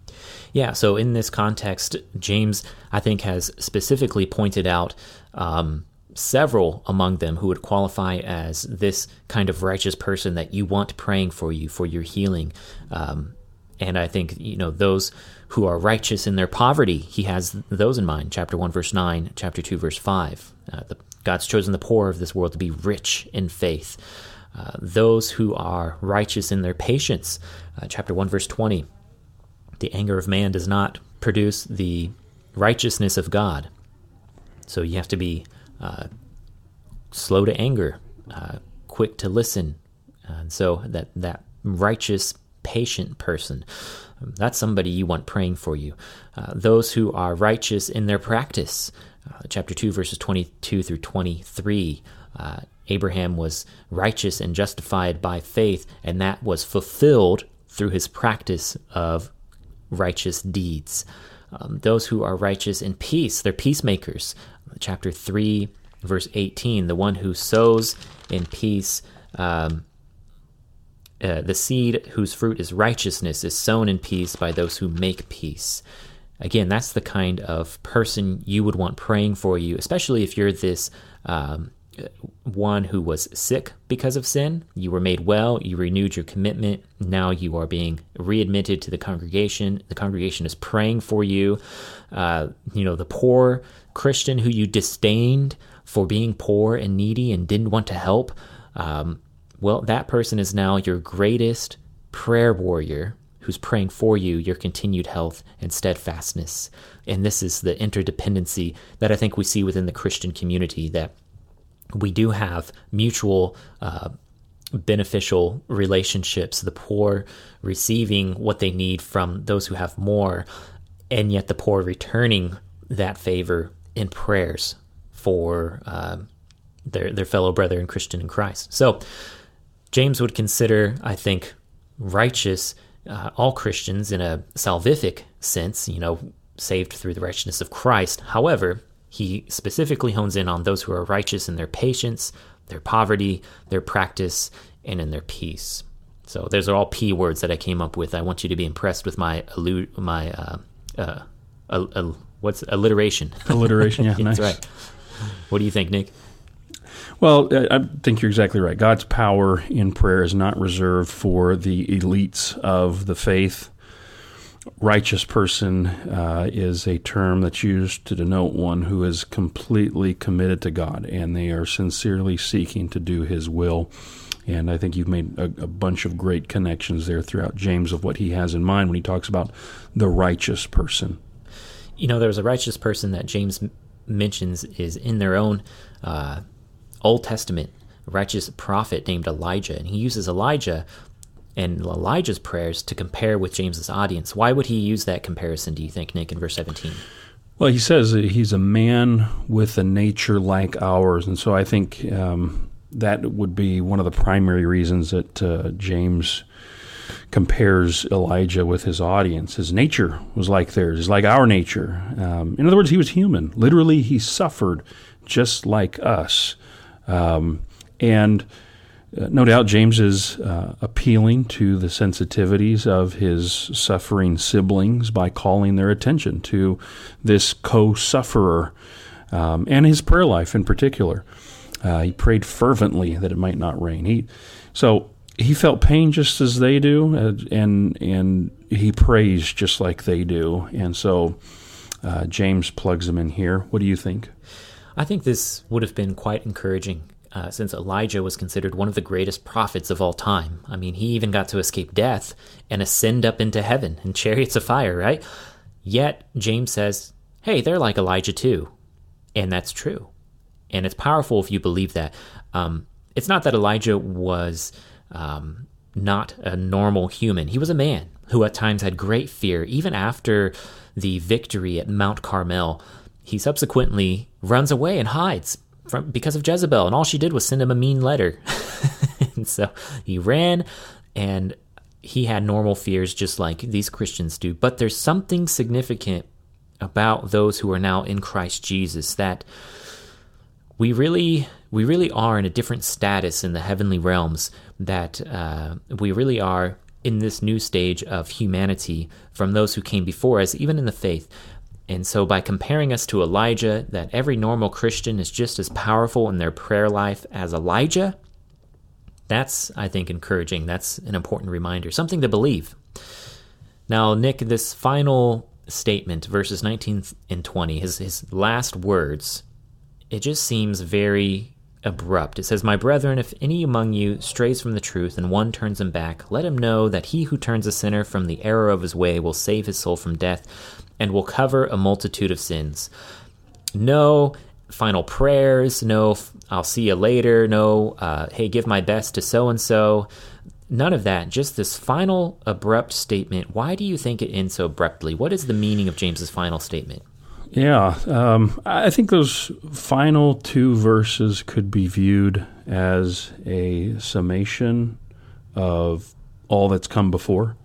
Yeah, so in this context, James, I think, has specifically pointed out um, several among them who would qualify as this kind of righteous person that you want praying for you for your healing. Um, and I think, you know, those who are righteous in their poverty, he has those in mind. Chapter 1, verse 9, chapter 2, verse 5. Uh, the, God's chosen the poor of this world to be rich in faith. uh, those who are righteous in their patience. Uh, chapter 1, verse 20. The anger of man does not produce the righteousness of God. So you have to be uh, slow to anger, uh, quick to listen. And so that, that righteous, patient person, that's somebody you want praying for you. Uh, those who are righteous in their practice, uh, chapter 2, verses 22 through 23. Uh, Abraham was righteous and justified by faith, and that was fulfilled through his practice of righteous deeds. Um, those who are righteous in peace, they're peacemakers. Chapter 3, verse 18 the one who sows in peace. Um, uh, the seed whose fruit is righteousness is sown in peace by those who make peace. Again, that's the kind of person you would want praying for you, especially if you're this um, one who was sick because of sin. You were made well, you renewed your commitment. Now you are being readmitted to the congregation. The congregation is praying for you. Uh, you know, the poor Christian who you disdained for being poor and needy and didn't want to help. Um, well, that person is now your greatest prayer warrior who's praying for you, your continued health and steadfastness. And this is the interdependency that I think we see within the Christian community that we do have mutual uh, beneficial relationships, the poor receiving what they need from those who have more, and yet the poor returning that favor in prayers for uh, their, their fellow brother and Christian in Christ. So, James would consider, I think, righteous uh, all Christians in a salvific sense, you know, saved through the righteousness of Christ. However, he specifically hones in on those who are righteous in their patience, their poverty, their practice, and in their peace. So those are all P words that I came up with. I want you to be impressed with my allu- my uh, uh, uh, uh, what's alliteration. Alliteration, yeah, That's nice. right. What do you think, Nick? Well, I think you're exactly right. God's power in prayer is not reserved for the elites of the faith. Righteous person uh, is a term that's used to denote one who is completely committed to God and they are sincerely seeking to do His will. And I think you've made a, a bunch of great connections there throughout James of what he has in mind when he talks about the righteous person. You know, there's a righteous person that James mentions is in their own uh, Old Testament righteous prophet named Elijah, and he uses Elijah and Elijah's prayers to compare with James's audience. Why would he use that comparison? Do you think, Nick, in verse 17? Well, he says he's a man with a nature like ours, and so I think um, that would be one of the primary reasons that uh, James compares Elijah with his audience. His nature was like theirs, it's like our nature. Um, in other words, he was human. Literally, he suffered just like us. Um, and uh, no doubt James is uh, appealing to the sensitivities of his suffering siblings by calling their attention to this co sufferer um, and his prayer life in particular. Uh, he prayed fervently that it might not rain. He, so he felt pain just as they do, uh, and and he prays just like they do. And so uh, James plugs him in here. What do you think? I think this would have been quite encouraging uh, since Elijah was considered one of the greatest prophets of all time. I mean, he even got to escape death and ascend up into heaven in chariots of fire, right? Yet, James says, hey, they're like Elijah too. And that's true. And it's powerful if you believe that. Um, it's not that Elijah was um, not a normal human, he was a man who at times had great fear, even after the victory at Mount Carmel he subsequently runs away and hides from because of Jezebel, and all she did was send him a mean letter. and so he ran, and he had normal fears just like these Christians do. But there's something significant about those who are now in Christ Jesus that we really we really are in a different status in the heavenly realms that uh, we really are in this new stage of humanity from those who came before us even in the faith and so, by comparing us to Elijah, that every normal Christian is just as powerful in their prayer life as Elijah, that's, I think, encouraging. That's an important reminder, something to believe. Now, Nick, this final statement, verses 19 and 20, his, his last words, it just seems very abrupt. It says, My brethren, if any among you strays from the truth and one turns him back, let him know that he who turns a sinner from the error of his way will save his soul from death and will cover a multitude of sins. No final prayers, no, I'll see you later, no, uh, hey, give my best to so and so. None of that, just this final abrupt statement. Why do you think it ends so abruptly? What is the meaning of James's final statement? Yeah, um, I think those final two verses could be viewed as a summation of all that's come before.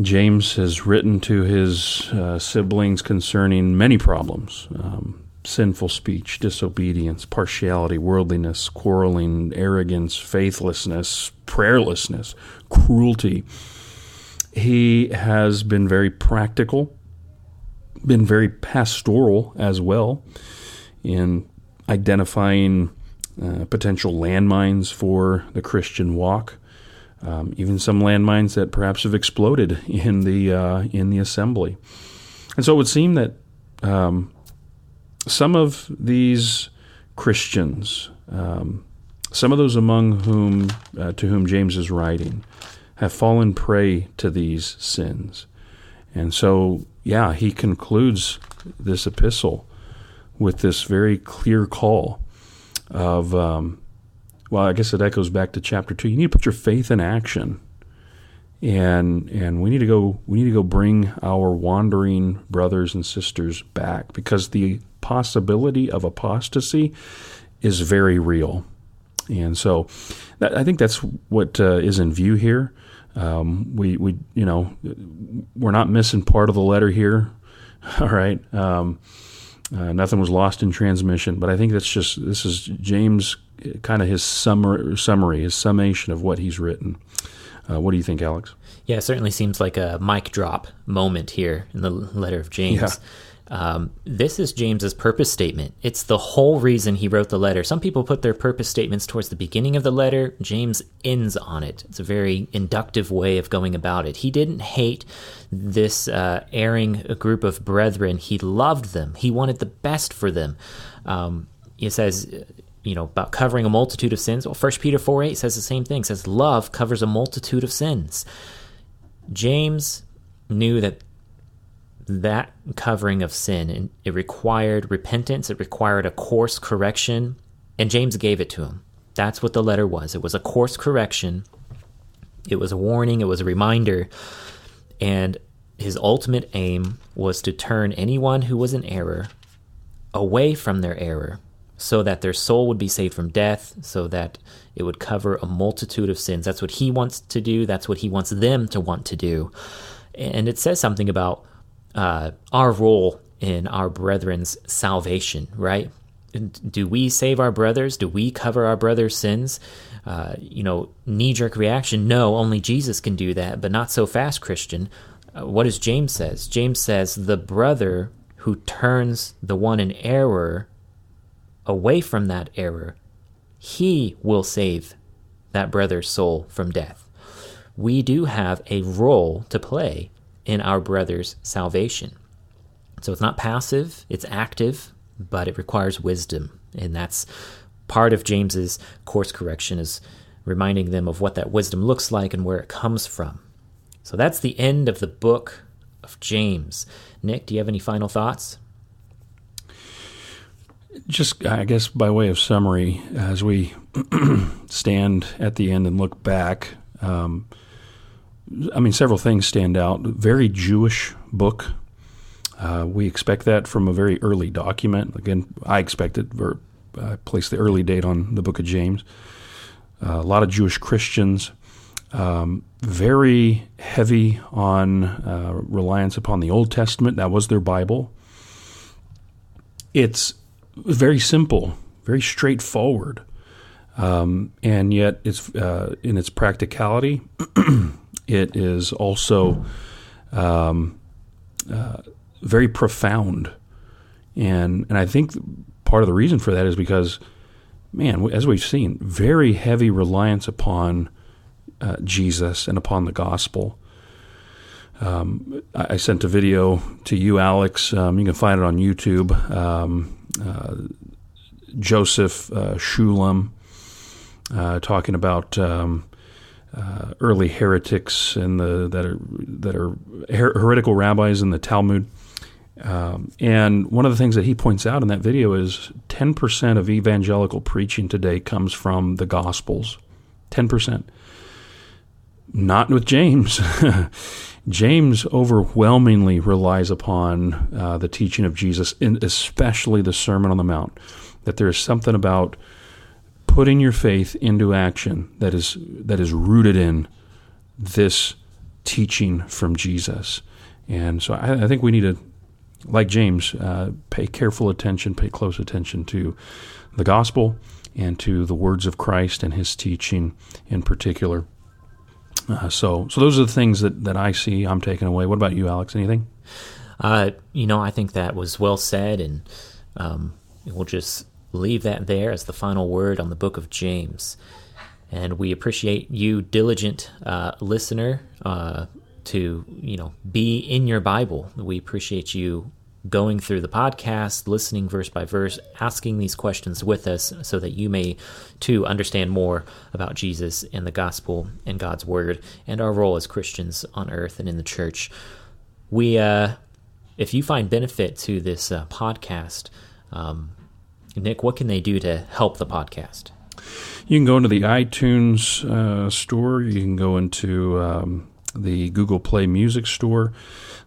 James has written to his uh, siblings concerning many problems um, sinful speech, disobedience, partiality, worldliness, quarreling, arrogance, faithlessness, prayerlessness, cruelty. He has been very practical been very pastoral as well in identifying uh, potential landmines for the Christian walk. Um, even some landmines that perhaps have exploded in the uh, in the assembly, and so it would seem that um, some of these Christians, um, some of those among whom uh, to whom James is writing, have fallen prey to these sins, and so yeah, he concludes this epistle with this very clear call of, um, well, I guess it echoes back to chapter two. You need to put your faith in action, and and we need to go. We need to go bring our wandering brothers and sisters back because the possibility of apostasy is very real, and so that, I think that's what uh, is in view here. Um, we we you know we're not missing part of the letter here. All right. Um, uh, nothing was lost in transmission, but I think that's just this is James kind of his summary, summary, his summation of what he's written. Uh, what do you think, Alex? Yeah, it certainly seems like a mic drop moment here in the letter of James. Yeah. Um, this is James's purpose statement. It's the whole reason he wrote the letter. Some people put their purpose statements towards the beginning of the letter. James ends on it. It's a very inductive way of going about it. He didn't hate this uh, erring group of brethren. He loved them. He wanted the best for them. Um, he says, you know, about covering a multitude of sins. Well, First Peter four eight says the same thing. Says love covers a multitude of sins. James knew that that covering of sin and it required repentance it required a course correction and james gave it to him that's what the letter was it was a course correction it was a warning it was a reminder and his ultimate aim was to turn anyone who was in error away from their error so that their soul would be saved from death so that it would cover a multitude of sins that's what he wants to do that's what he wants them to want to do and it says something about uh, our role in our brethren's salvation, right? Do we save our brothers? Do we cover our brothers' sins? Uh, you know, knee jerk reaction no, only Jesus can do that, but not so fast, Christian. Uh, what does James says? James says the brother who turns the one in error away from that error, he will save that brother's soul from death. We do have a role to play in our brother's salvation. So it's not passive, it's active, but it requires wisdom. And that's part of James's course correction is reminding them of what that wisdom looks like and where it comes from. So that's the end of the book of James. Nick, do you have any final thoughts? Just, I guess, by way of summary, as we stand at the end and look back, um, I mean, several things stand out. Very Jewish book. Uh, we expect that from a very early document. Again, I expect it. Or, I place the early date on the book of James. Uh, a lot of Jewish Christians. Um, very heavy on uh, reliance upon the Old Testament. That was their Bible. It's very simple, very straightforward, um, and yet it's uh, in its practicality. It is also um, uh, very profound, and and I think part of the reason for that is because, man, as we've seen, very heavy reliance upon uh, Jesus and upon the gospel. Um, I, sent a video to you, Alex. Um, you can find it on YouTube. Um, uh, Joseph uh, Shulam, uh, talking about um, uh, early heretics and the that are that are her- heretical rabbis in the Talmud. Um, and one of the things that he points out in that video is 10% of evangelical preaching today comes from the Gospels. 10%. Not with James. James overwhelmingly relies upon uh, the teaching of Jesus, and especially the Sermon on the Mount. That there is something about putting your faith into action that is that is rooted in this teaching from Jesus. And so I, I think we need to, like James, uh, pay careful attention, pay close attention to the gospel and to the words of Christ and His teaching in particular. Uh, so, so those are the things that, that I see. I'm taking away. What about you, Alex? Anything? Uh, you know, I think that was well said, and um, we'll just leave that there as the final word on the book of James. And we appreciate you, diligent uh, listener, uh, to you know be in your Bible. We appreciate you going through the podcast, listening verse by verse, asking these questions with us so that you may too understand more about Jesus and the gospel and God's word and our role as Christians on earth and in the church. We, uh, if you find benefit to this uh, podcast, um, Nick, what can they do to help the podcast? You can go into the iTunes uh, store. You can go into um, the Google Play Music Store.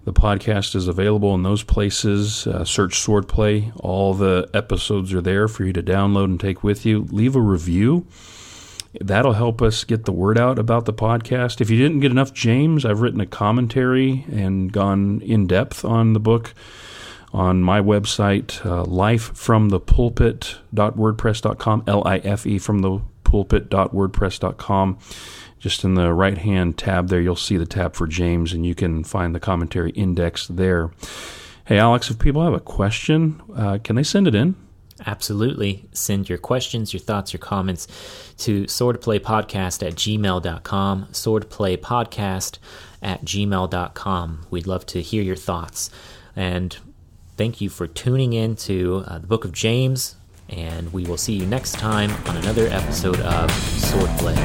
The podcast is available in those places. Uh, search Swordplay. All the episodes are there for you to download and take with you. Leave a review. That'll help us get the word out about the podcast. If you didn't get enough James, I've written a commentary and gone in depth on the book on my website, uh, lifefromthepulpit.wordpress.com, L I F E from the pulpit.wordpress.com. Just in the right hand tab there, you'll see the tab for James, and you can find the commentary index there. Hey, Alex, if people have a question, uh, can they send it in? Absolutely. Send your questions, your thoughts, your comments to swordplaypodcast at gmail.com, swordplaypodcast at gmail.com. We'd love to hear your thoughts. And thank you for tuning in to uh, the book of James, and we will see you next time on another episode of Swordplay.